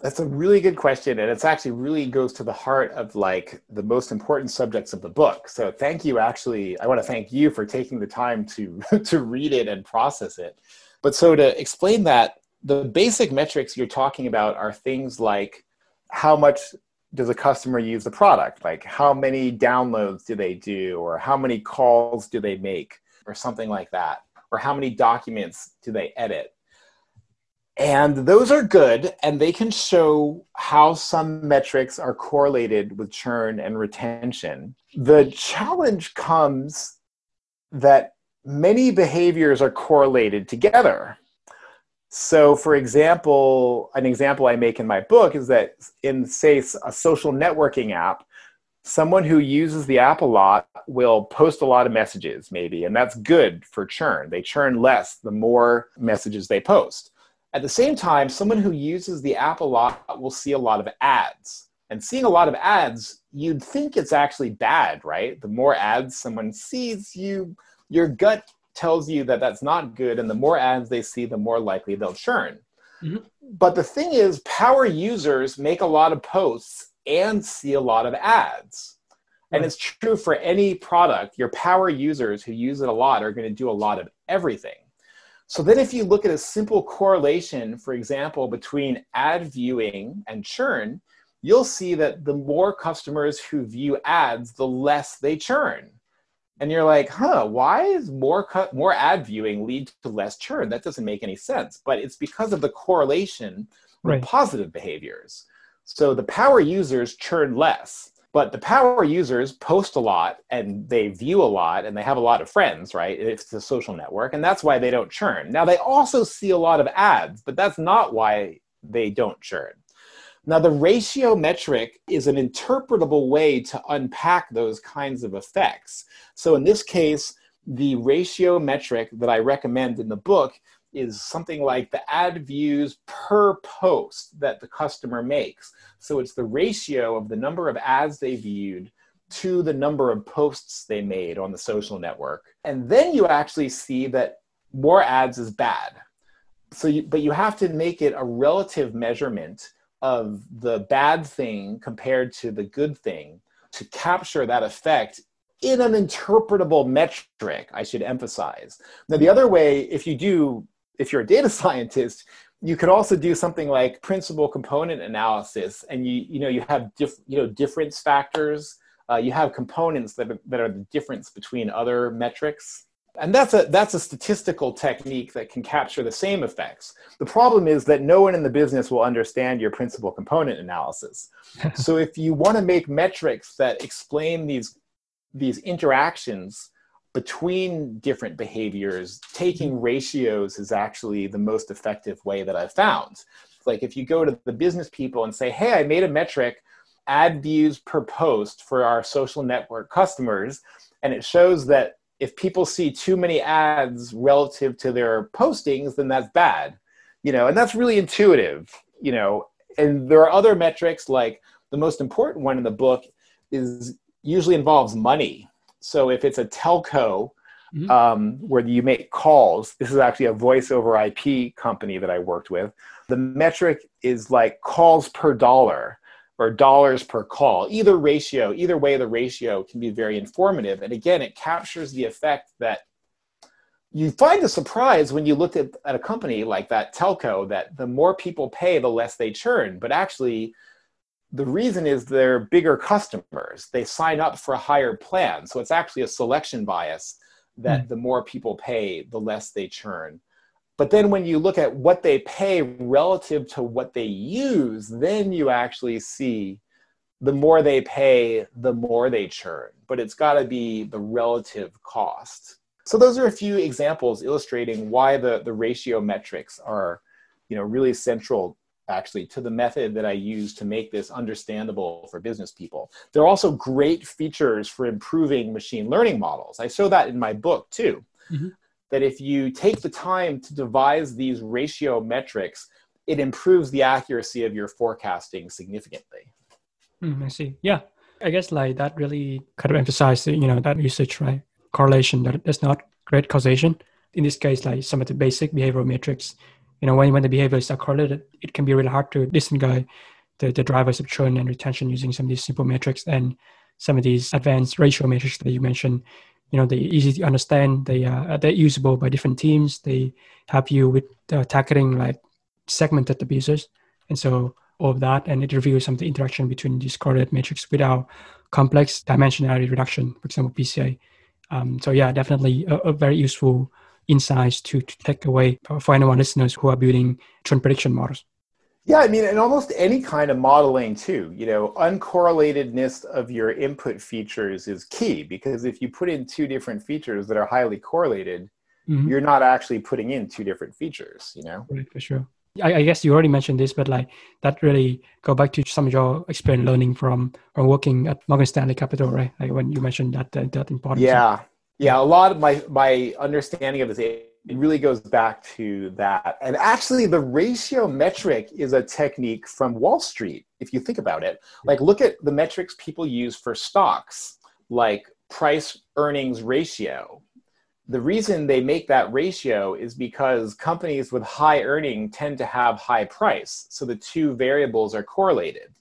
B: that's a really good question and it's actually really goes to the heart of like the most important subjects of the book. So thank you actually i want to thank you for taking the time to to read it and process it. But so to explain that the basic metrics you're talking about are things like how much does a customer use the product? Like how many downloads do they do? Or how many calls do they make? Or something like that. Or how many documents do they edit and those are good, and they can show how some metrics are correlated with churn and retention. The challenge comes that many behaviors are correlated together. So, for example, an example I make in my book is that in, say, a social networking app, someone who uses the app a lot will post a lot of messages, maybe, and that's good for churn. They churn less the more messages they post. At the same time, someone who uses the app a lot will see a lot of ads. And seeing a lot of ads, you'd think it's actually bad, right? The more ads someone sees, you your gut tells you that that's not good, and the more ads they see, the more likely they'll churn. Mm-hmm. But the thing is, power users make a lot of posts and see a lot of ads. And it's true for any product. Your power users who use it a lot are going to do a lot of everything. So then if you look at a simple correlation, for example, between ad viewing and churn, you'll see that the more customers who view ads, the less they churn. And you're like, huh, why is more, cu- more ad viewing lead to less churn? That doesn't make any sense. But it's because of the correlation with positive behaviors. So the power users churn less but the power users post a lot and they view a lot and they have a lot of friends, right? It's a social network, and that's why they don't churn. Now, they also see a lot of ads, but that's not why they don't churn. Now, the ratio metric is an interpretable way to unpack those kinds of effects. So, in this case, the ratio metric that I recommend in the book is something like the ad views per post that the customer makes. So it's the ratio of the number of ads they viewed to the number of posts they made on the social network. And then you actually see that more ads is bad. So you, but you have to make it a relative measurement of the bad thing compared to the good thing to capture that effect in an interpretable metric, I should emphasize. Now, the other way, if you do if you're a data scientist, you could also do something like principal component analysis, and you you know you have diff, you know difference factors. Uh, you have components that are, that are the difference between other metrics, and that's a that's a statistical technique that can capture the same effects. The problem is that no one in the business will understand your principal component analysis. so if you want to make metrics that explain these these interactions between different behaviors, taking mm-hmm. ratios is actually the most effective way that I've found. Like if you go to the business people and say, hey, I made a metric ad views per post for our social network customers, and it shows that if people see too many ads relative to their postings, then that's bad. You know, and that's really intuitive, you know. And there are other metrics like the most important one in the book is usually involves money. So if it's a telco mm-hmm. um, where you make calls, this is actually a voice over IP company that I worked with. The metric is like calls per dollar or dollars per call. Either ratio, either way, the ratio can be very informative. And again, it captures the effect that you find a surprise when you look at, at a company like that telco that the more people pay, the less they churn. But actually, the reason is they're bigger customers. They sign up for a higher plan. So it's actually a selection bias that mm. the more people pay, the less they churn. But then when you look at what they pay relative to what they use, then you actually see the more they pay, the more they churn. But it's got to be the relative cost. So those are a few examples illustrating why the, the ratio metrics are, you know, really central actually to the method that I use to make this understandable for business people. There are also great features for improving machine learning models. I show that in my book too. Mm-hmm that if you take the time to devise these ratio metrics, it improves the accuracy of your forecasting significantly.
A: Mm, I see. Yeah. I guess like that really kind of emphasizes, you know, that usage, right? Correlation that does not great causation. In this case, like some of the basic behavioral metrics, you know, when, when the behaviors are correlated, it can be really hard to distinguish the, the drivers of churn and retention using some of these simple metrics and some of these advanced ratio metrics that you mentioned. You know they're easy to understand. They uh, they're usable by different teams. They help you with uh, tackling like segmented abusers. And so all of that and it reveals some of the interaction between these coordinate metrics without complex dimensionality reduction for example pca um, so yeah definitely a, a very useful insights to, to take away for anyone listeners who are building trend prediction models
B: yeah, I mean, and almost any kind of modeling too. You know, uncorrelatedness of your input features is key because if you put in two different features that are highly correlated, mm-hmm. you're not actually putting in two different features. You know,
A: right, for sure. I, I, guess you already mentioned this, but like that really go back to some of your experience learning from from working at Morgan Stanley Capital, right? Like when you mentioned that uh, that importance.
B: Yeah, yeah. A lot of my my understanding of this it really goes back to that. And actually, the ratio metric is a technique from Wall Street, if you think about it. Like, look at the metrics people use for stocks, like price earnings ratio. The reason they make that ratio is because companies with high earning tend to have high price. So the two variables are correlated.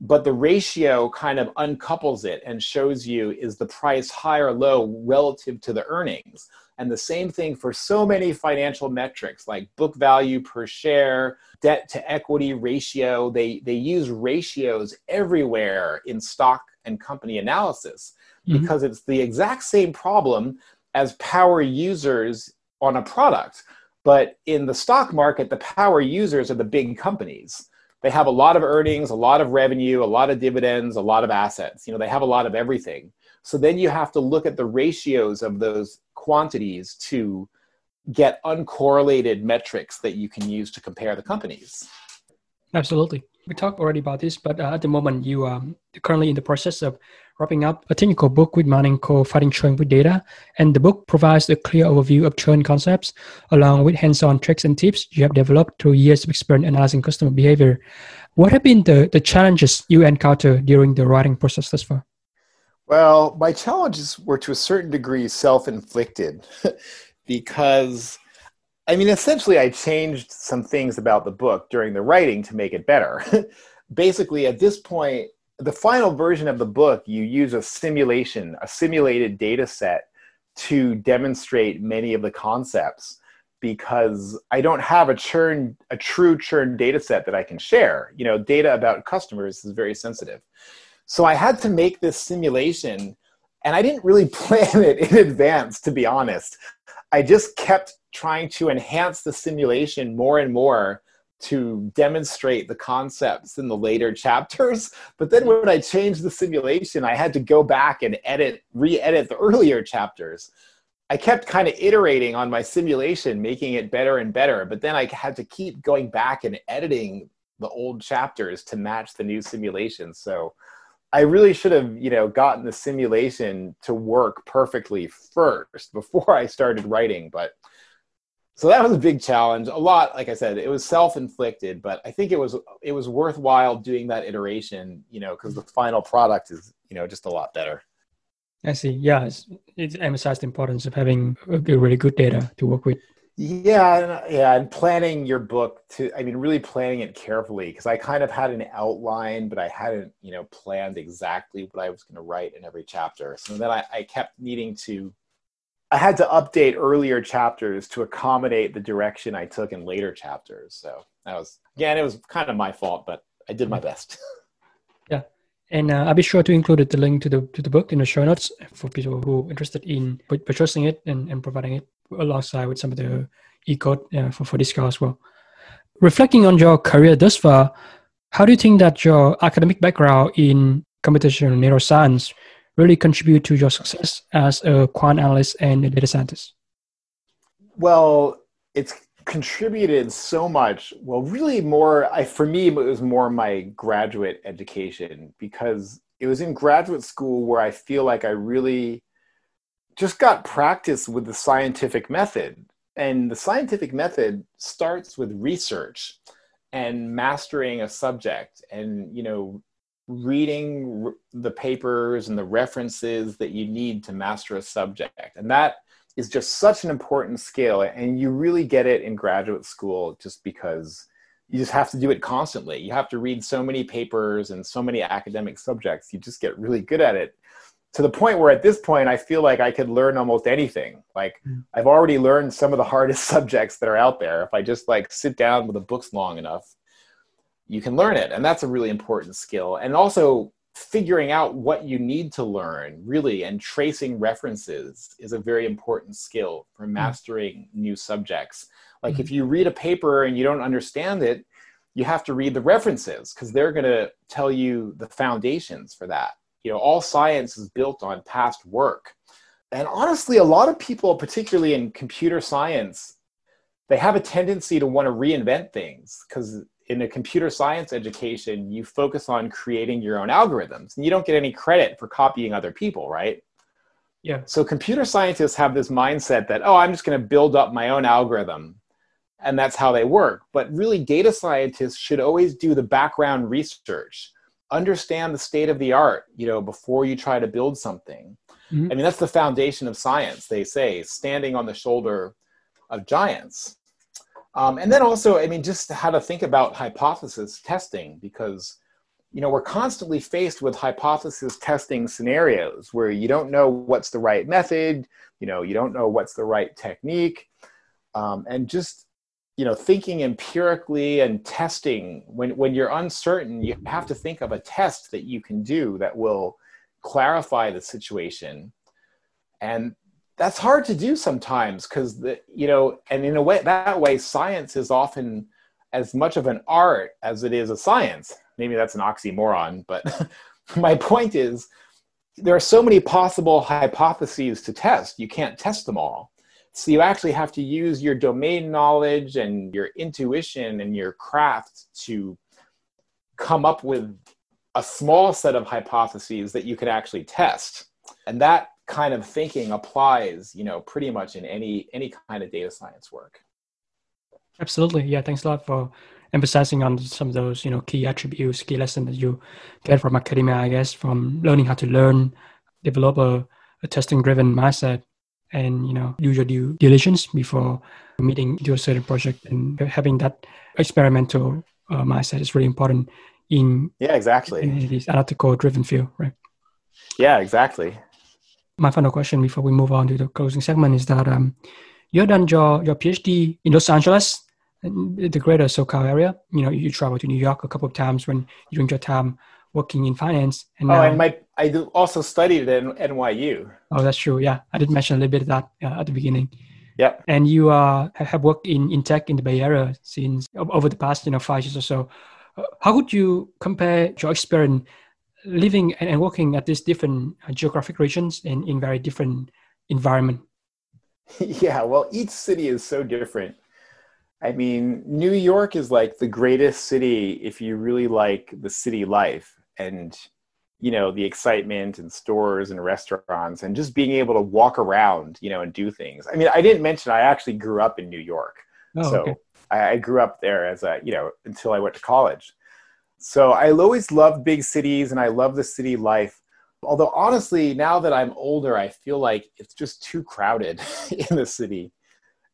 B: But the ratio kind of uncouples it and shows you is the price high or low relative to the earnings. And the same thing for so many financial metrics like book value per share, debt to equity ratio. They, they use ratios everywhere in stock and company analysis mm-hmm. because it's the exact same problem as power users on a product. But in the stock market, the power users are the big companies. They have a lot of earnings, a lot of revenue, a lot of dividends, a lot of assets. You know, they have a lot of everything. So then you have to look at the ratios of those quantities to get uncorrelated metrics that you can use to compare the companies.
A: Absolutely. We talked already about this, but uh, at the moment you are currently in the process of wrapping up a technical book with Manning called Fighting Churn with Data. And the book provides a clear overview of churn concepts along with hands-on tricks and tips you have developed through years of experience analyzing customer behavior. What have been the, the challenges you encountered during the writing process thus far?
B: Well, my challenges were to a certain degree self inflicted because, I mean, essentially, I changed some things about the book during the writing to make it better. Basically, at this point, the final version of the book, you use a simulation, a simulated data set to demonstrate many of the concepts because I don't have a churn, a true churn data set that I can share. You know, data about customers is very sensitive. So I had to make this simulation, and I didn't really plan it in advance, to be honest. I just kept trying to enhance the simulation more and more to demonstrate the concepts in the later chapters. But then when I changed the simulation, I had to go back and edit, re edit the earlier chapters. I kept kind of iterating on my simulation, making it better and better. But then I had to keep going back and editing the old chapters to match the new simulation. So I really should have, you know, gotten the simulation to work perfectly first before I started writing. But so that was a big challenge. A lot, like I said, it was self-inflicted, but I think it was it was worthwhile doing that iteration, you know, because the final product is, you know, just a lot better.
A: I see. Yeah, it's, it's emphasized the importance of having a really good data to work with.
B: Yeah, yeah, and planning your book to I mean really planning it carefully because I kind of had an outline, but I hadn't, you know, planned exactly what I was going to write in every chapter. So then I, I kept needing to I had to update earlier chapters to accommodate the direction I took in later chapters. So that was again, it was kind of my fault, but I did my best.
A: yeah, and uh, I'll be sure to include the link to the to the book in the show notes for people who are interested in purchasing it and, and providing it alongside with some of the e-code uh, for, for this car as well. Reflecting on your career thus far, how do you think that your academic background in computational neuroscience really contribute to your success as a quant analyst and a data scientist?
B: Well, it's contributed so much. Well, really more, I, for me, it was more my graduate education because it was in graduate school where I feel like I really just got practice with the scientific method. And the scientific method starts with research and mastering a subject and, you know, reading the papers and the references that you need to master a subject. And that is just such an important skill. And you really get it in graduate school just because you just have to do it constantly. You have to read so many papers and so many academic subjects. You just get really good at it to the point where at this point I feel like I could learn almost anything. Like mm. I've already learned some of the hardest subjects that are out there. If I just like sit down with the books long enough, you can learn it. And that's a really important skill. And also figuring out what you need to learn really and tracing references is a very important skill for mm. mastering new subjects. Like mm-hmm. if you read a paper and you don't understand it, you have to read the references because they're going to tell you the foundations for that you know all science is built on past work and honestly a lot of people particularly in computer science they have a tendency to want to reinvent things because in a computer science education you focus on creating your own algorithms. And you don't get any credit for copying other people right?
A: Yeah.
B: So computer scientists have this mindset that oh i'm just going to build up my own algorithm and that's how they work. But really data scientists should always do the background research. Understand the state of the art you know before you try to build something. Mm-hmm. i mean that's the foundation of science they say standing on the shoulder of giants um, and then also i mean just how to think about hypothesis testing because you know we're constantly faced with hypothesis testing scenarios where you don't know what's the right method you know you don't know what's the right technique. Um, and just you know thinking empirically and testing when when you're uncertain you have to think of a test that you can do that will clarify the situation. And that's hard to do sometimes because you know and in a way that way science is often as much of an art as it is a science. Maybe that's an oxymoron but my point is there are so many possible hypotheses to test. You can't test them all. So you actually have to use your domain knowledge and your intuition and your craft to come up with a small set of hypotheses that you can actually test. And that kind of thinking applies, you know, pretty much in any any kind of data science work.
A: Absolutely. Yeah, thanks a lot for emphasizing on some of those, you know, key attributes, key lessons that you get from academia, I guess, from learning how to learn, develop a, a testing driven mindset and you know do your due diligence before meeting to a certain project and having that experimental uh, mindset is really important in
B: yeah exactly
A: in this analytical driven field right
B: yeah exactly
A: my final question before we move on to the closing segment is that um, you done your, your phd in los angeles the greater socal area you know you travel to new york a couple of times when during your time working in finance.
B: And oh, and my I also studied at NYU.
A: Oh, that's true. Yeah, I did mention a little bit of that uh, at the beginning.
B: Yeah.
A: And you uh, have worked in, in tech in the Bay Area since over the past you know five years or so. Uh, how would you compare your experience living and, working at these different uh, geographic regions and in very different environment?
B: Yeah, well, each city is so different. I mean, New York is like the greatest city if you really like the city life and you know the excitement and stores and restaurants and just being able to walk around, you know, and do things. I mean, I didn't mention I actually grew up in New York, oh, so okay. I, I grew up there as a you know until I went to college. So I always loved big cities and I love the city life. Although honestly, now that I'm older, I feel like it's just too crowded in the city,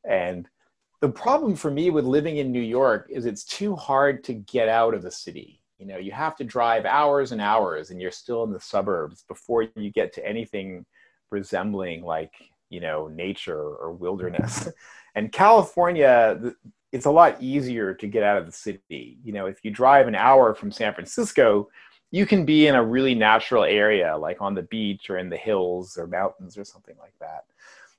B: and the problem for me with living in New York is it's too hard to get out of the city. You know, you have to drive hours and hours and you're still in the suburbs before you get to anything resembling like, you know, nature or wilderness. and California, it's a lot easier to get out of the city. You know, if you drive an hour from San Francisco, you can be in a really natural area like on the beach or in the hills or mountains or something like that.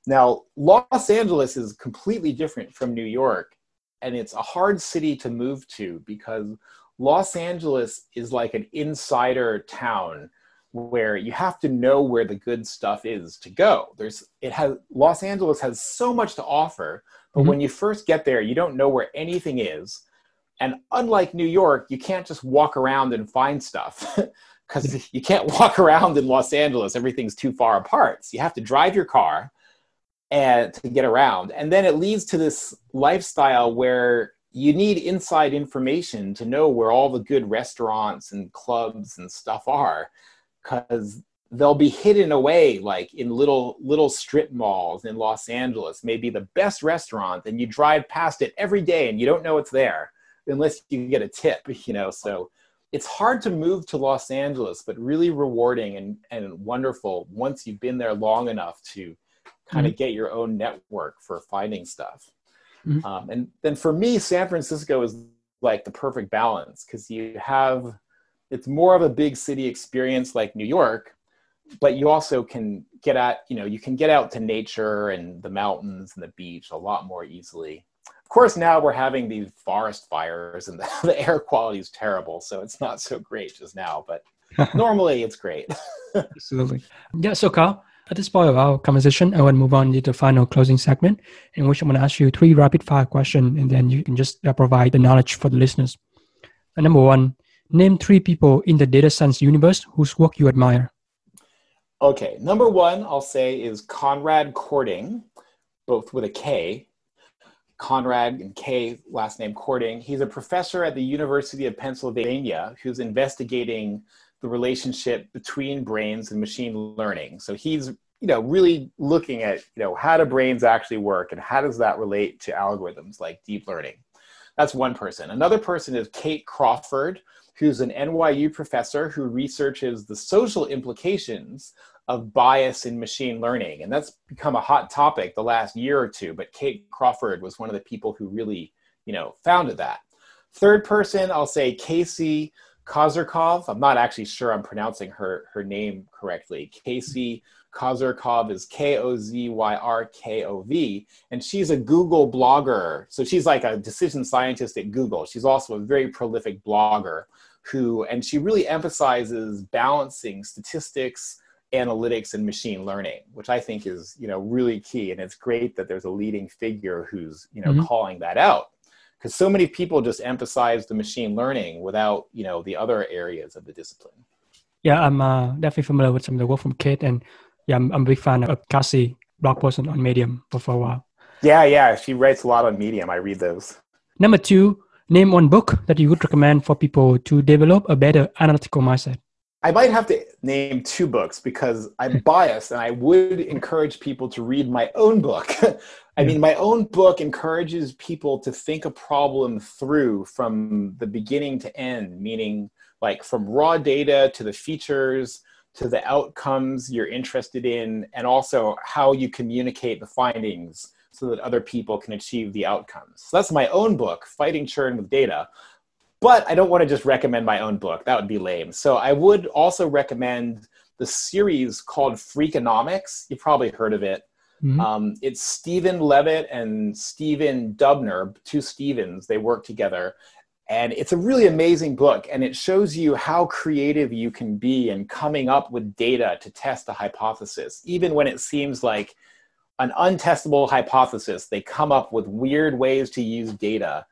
B: Now, Los Angeles is completely different from New York, and it's a hard city to move to because Los Angeles is like an insider town where you have to know where the good stuff is to go. There's it has Los Angeles has so much to offer, but mm-hmm. when you first get there, you don't know where anything is. And unlike New York, you can't just walk around and find stuff because you can't walk around in Los Angeles. Everything's too far apart. So you have to drive your car and to get around. And then it leads to this lifestyle where you need inside information to know where all the good restaurants and clubs and stuff are because they'll be hidden away like in little little strip malls in Los Angeles maybe the best restaurant and you drive past it every day and you don't know it's there unless you get a tip you know so it's hard to move to Los Angeles but really rewarding and, and wonderful once you've been there long enough to kind of mm-hmm. get your own network for finding stuff. Mm-hmm. Um, and then for me, San Francisco is like the perfect balance because you have it's more of a big city experience like New York, but you also can get at you know you can get out to nature and the mountains and the beach a lot more easily. Of course, now we're having these forest fires and the, the air quality is terrible, so it's not so great just now. But normally, it's great.
A: Absolutely. Yeah. So, Carl, at this point of our conversation, I want to move on to the final closing segment, in which I'm going to ask you three rapid fire questions, and then you can just uh, provide the knowledge for the listeners. And number one, name three people in the data science universe whose work you admire.
B: Okay, number one, I'll say is Konrad Kording, both with a K. Konrad and K, last name Kording. He's a professor at the University of Pennsylvania who's investigating the relationship between brains and machine learning. So he's you know really looking at you know how do brains actually work and how does that relate to algorithms like deep learning. That's one person. Another person is Kate Crawford, who's an NYU professor who researches the social implications of bias in machine learning. And that's become a hot topic the last year or two. But Kate Crawford was one of the people who really, you know, founded that. Third person, I'll say Casey Kozyrkov. I'm not actually sure I'm pronouncing her, her name correctly. Casey Kozyrkov is K O Z Y R K O V, and she's a Google blogger. So she's like a decision scientist at Google. She's also a very prolific blogger who, and she really emphasizes balancing statistics, analytics, and machine learning, which I think is you know really key. And it's great that there's a leading figure who's you know mm-hmm. calling that out. Because so many people just emphasize the machine learning without you know the other areas of the discipline.
A: Yeah i'm uh, definitely familiar with some of the work from kate and yeah i'm, I'm a big fan of cassie blog post on medium for, for a while.
B: Yeah yeah. She writes a lot on medium. I read those.
A: Number two name one book that you would recommend for people to develop a better analytical mindset.
B: I might have to name two books because I'm hmm. biased and I would encourage people to read my own book. I hmm. mean, my own book encourages people to think a problem through from the beginning to end, meaning like from raw data to the features to the outcomes you're interested in, and also how you communicate the findings so that other people can achieve the outcomes. So that's my own book, Fighting Churn with Data but I don't want to just recommend my own book. That would be lame. So I would also recommend the series called Freakonomics. You've probably heard of it. Mm-hmm. Um, it's Stephen Levitt and Stephen Dubner, two Stevens. They work together. And it's a really amazing book. And it shows you how creative you can be in coming up with data to test a hypothesis, even when it seems like an untestable hypothesis. They come up with weird ways to use data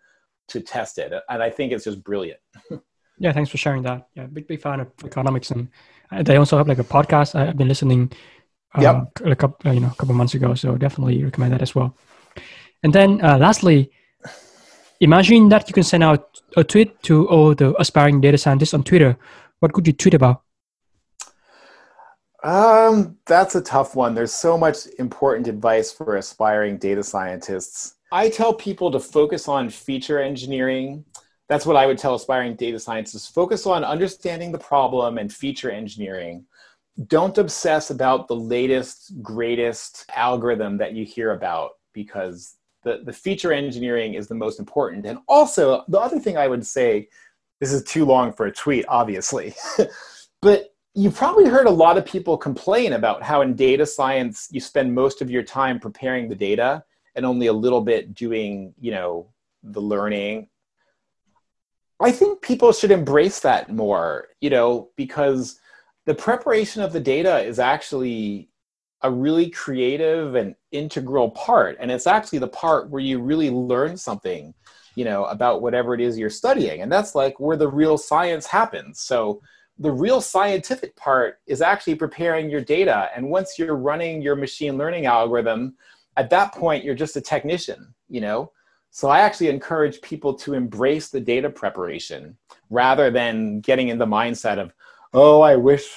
B: to test it, and I think it's just brilliant.
A: yeah, thanks for sharing that. Yeah, big big fan of economics, and they also have like a podcast. I've been listening. Uh, yep. a couple you know a couple months ago, so definitely recommend that as well. And then uh, lastly, imagine that you can send out a tweet to all the aspiring data scientists on Twitter. What could you tweet about?
B: Um, that's a tough one. There's so much important advice for aspiring data scientists. I tell people to focus on feature engineering. That's what I would tell aspiring data scientists. Focus on understanding the problem and feature engineering. Don't obsess about the latest, greatest algorithm that you hear about because the, the feature engineering is the most important. And also, the other thing I would say this is too long for a tweet, obviously, but you've probably heard a lot of people complain about how in data science you spend most of your time preparing the data and only a little bit doing you know the learning. I think people should embrace that more you know because the preparation of the data is actually a really creative and integral part. And it's actually the part where you really learn something you know about whatever it is you're studying. And that's like where the real science happens. So the real scientific part is actually preparing your data. And once you're running your machine learning algorithm, at that point, you're just a technician, you know? So I actually encourage people to embrace the data preparation rather than getting in the mindset of, oh, I wish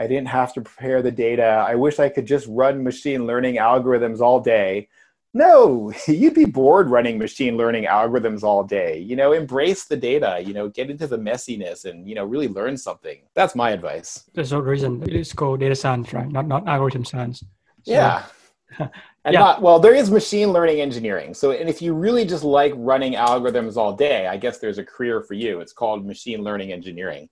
B: I didn't have to prepare the data. I wish I could just run machine learning algorithms all day. No, you'd be bored running machine learning algorithms all day. You know, embrace the data, you know, get into the messiness and, you know, really learn something. That's my advice.
A: There's no reason it's called data science, right? Not not algorithm science.
B: So, yeah. and yeah. not well, there is machine learning engineering. So and if you really just like running algorithms all day, I guess there's a career for you. It's called machine learning engineering.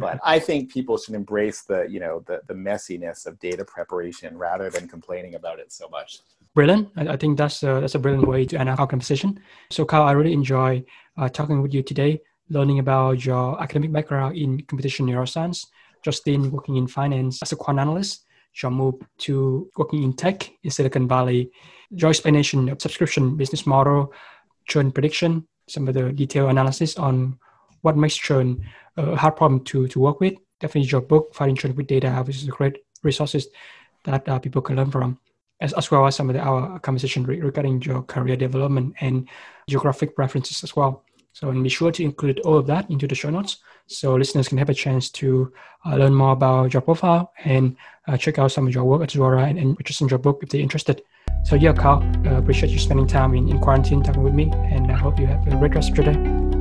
B: But I think people should embrace the, you know, the the messiness of data preparation rather than complaining about it so much
A: brilliant. I, think that's a, that's a brilliant way to end our conversation. So, Carl, I really enjoy uh, talking with you today, learning about your academic background in computational neuroscience. Justin working in finance as a quant analyst. John moved to working in tech in Silicon Valley. Your explanation of subscription business model, churn prediction, some of the detailed analysis on what makes churn a hard problem to, to work with. Definitely your book, Fighting Churn with Data, which is a great resources that uh, people can learn from as, as well as some of the, our conversation regarding your career development and geographic preferences as well. So, and be sure to include all of that into the show notes so listeners can have a chance to uh, learn more about your profile and uh, check out some of your work at Zuora and, and your book if they're interested. So, yeah, Carl, uh, appreciate you spending time in, in quarantine talking with me, and I hope you have a great rest of your day.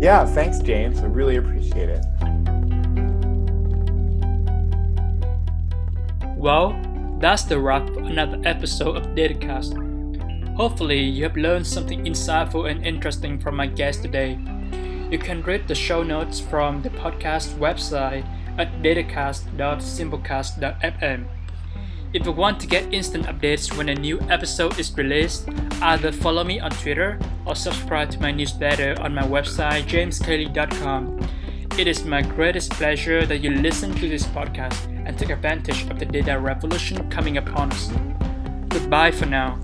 B: Yeah, thanks, James. I really appreciate it.
C: Well, that's the wrap for another episode of Datacast. Hopefully, you have learned something insightful and interesting from my guest today. You can read the show notes from the podcast website at datacast.simplecast.fm. If you want to get instant updates when a new episode is released, either follow me on Twitter or subscribe to my newsletter on my website jameskle.com. It is my greatest pleasure that you listen to this podcast and take advantage of the data revolution coming upon us. Goodbye for now.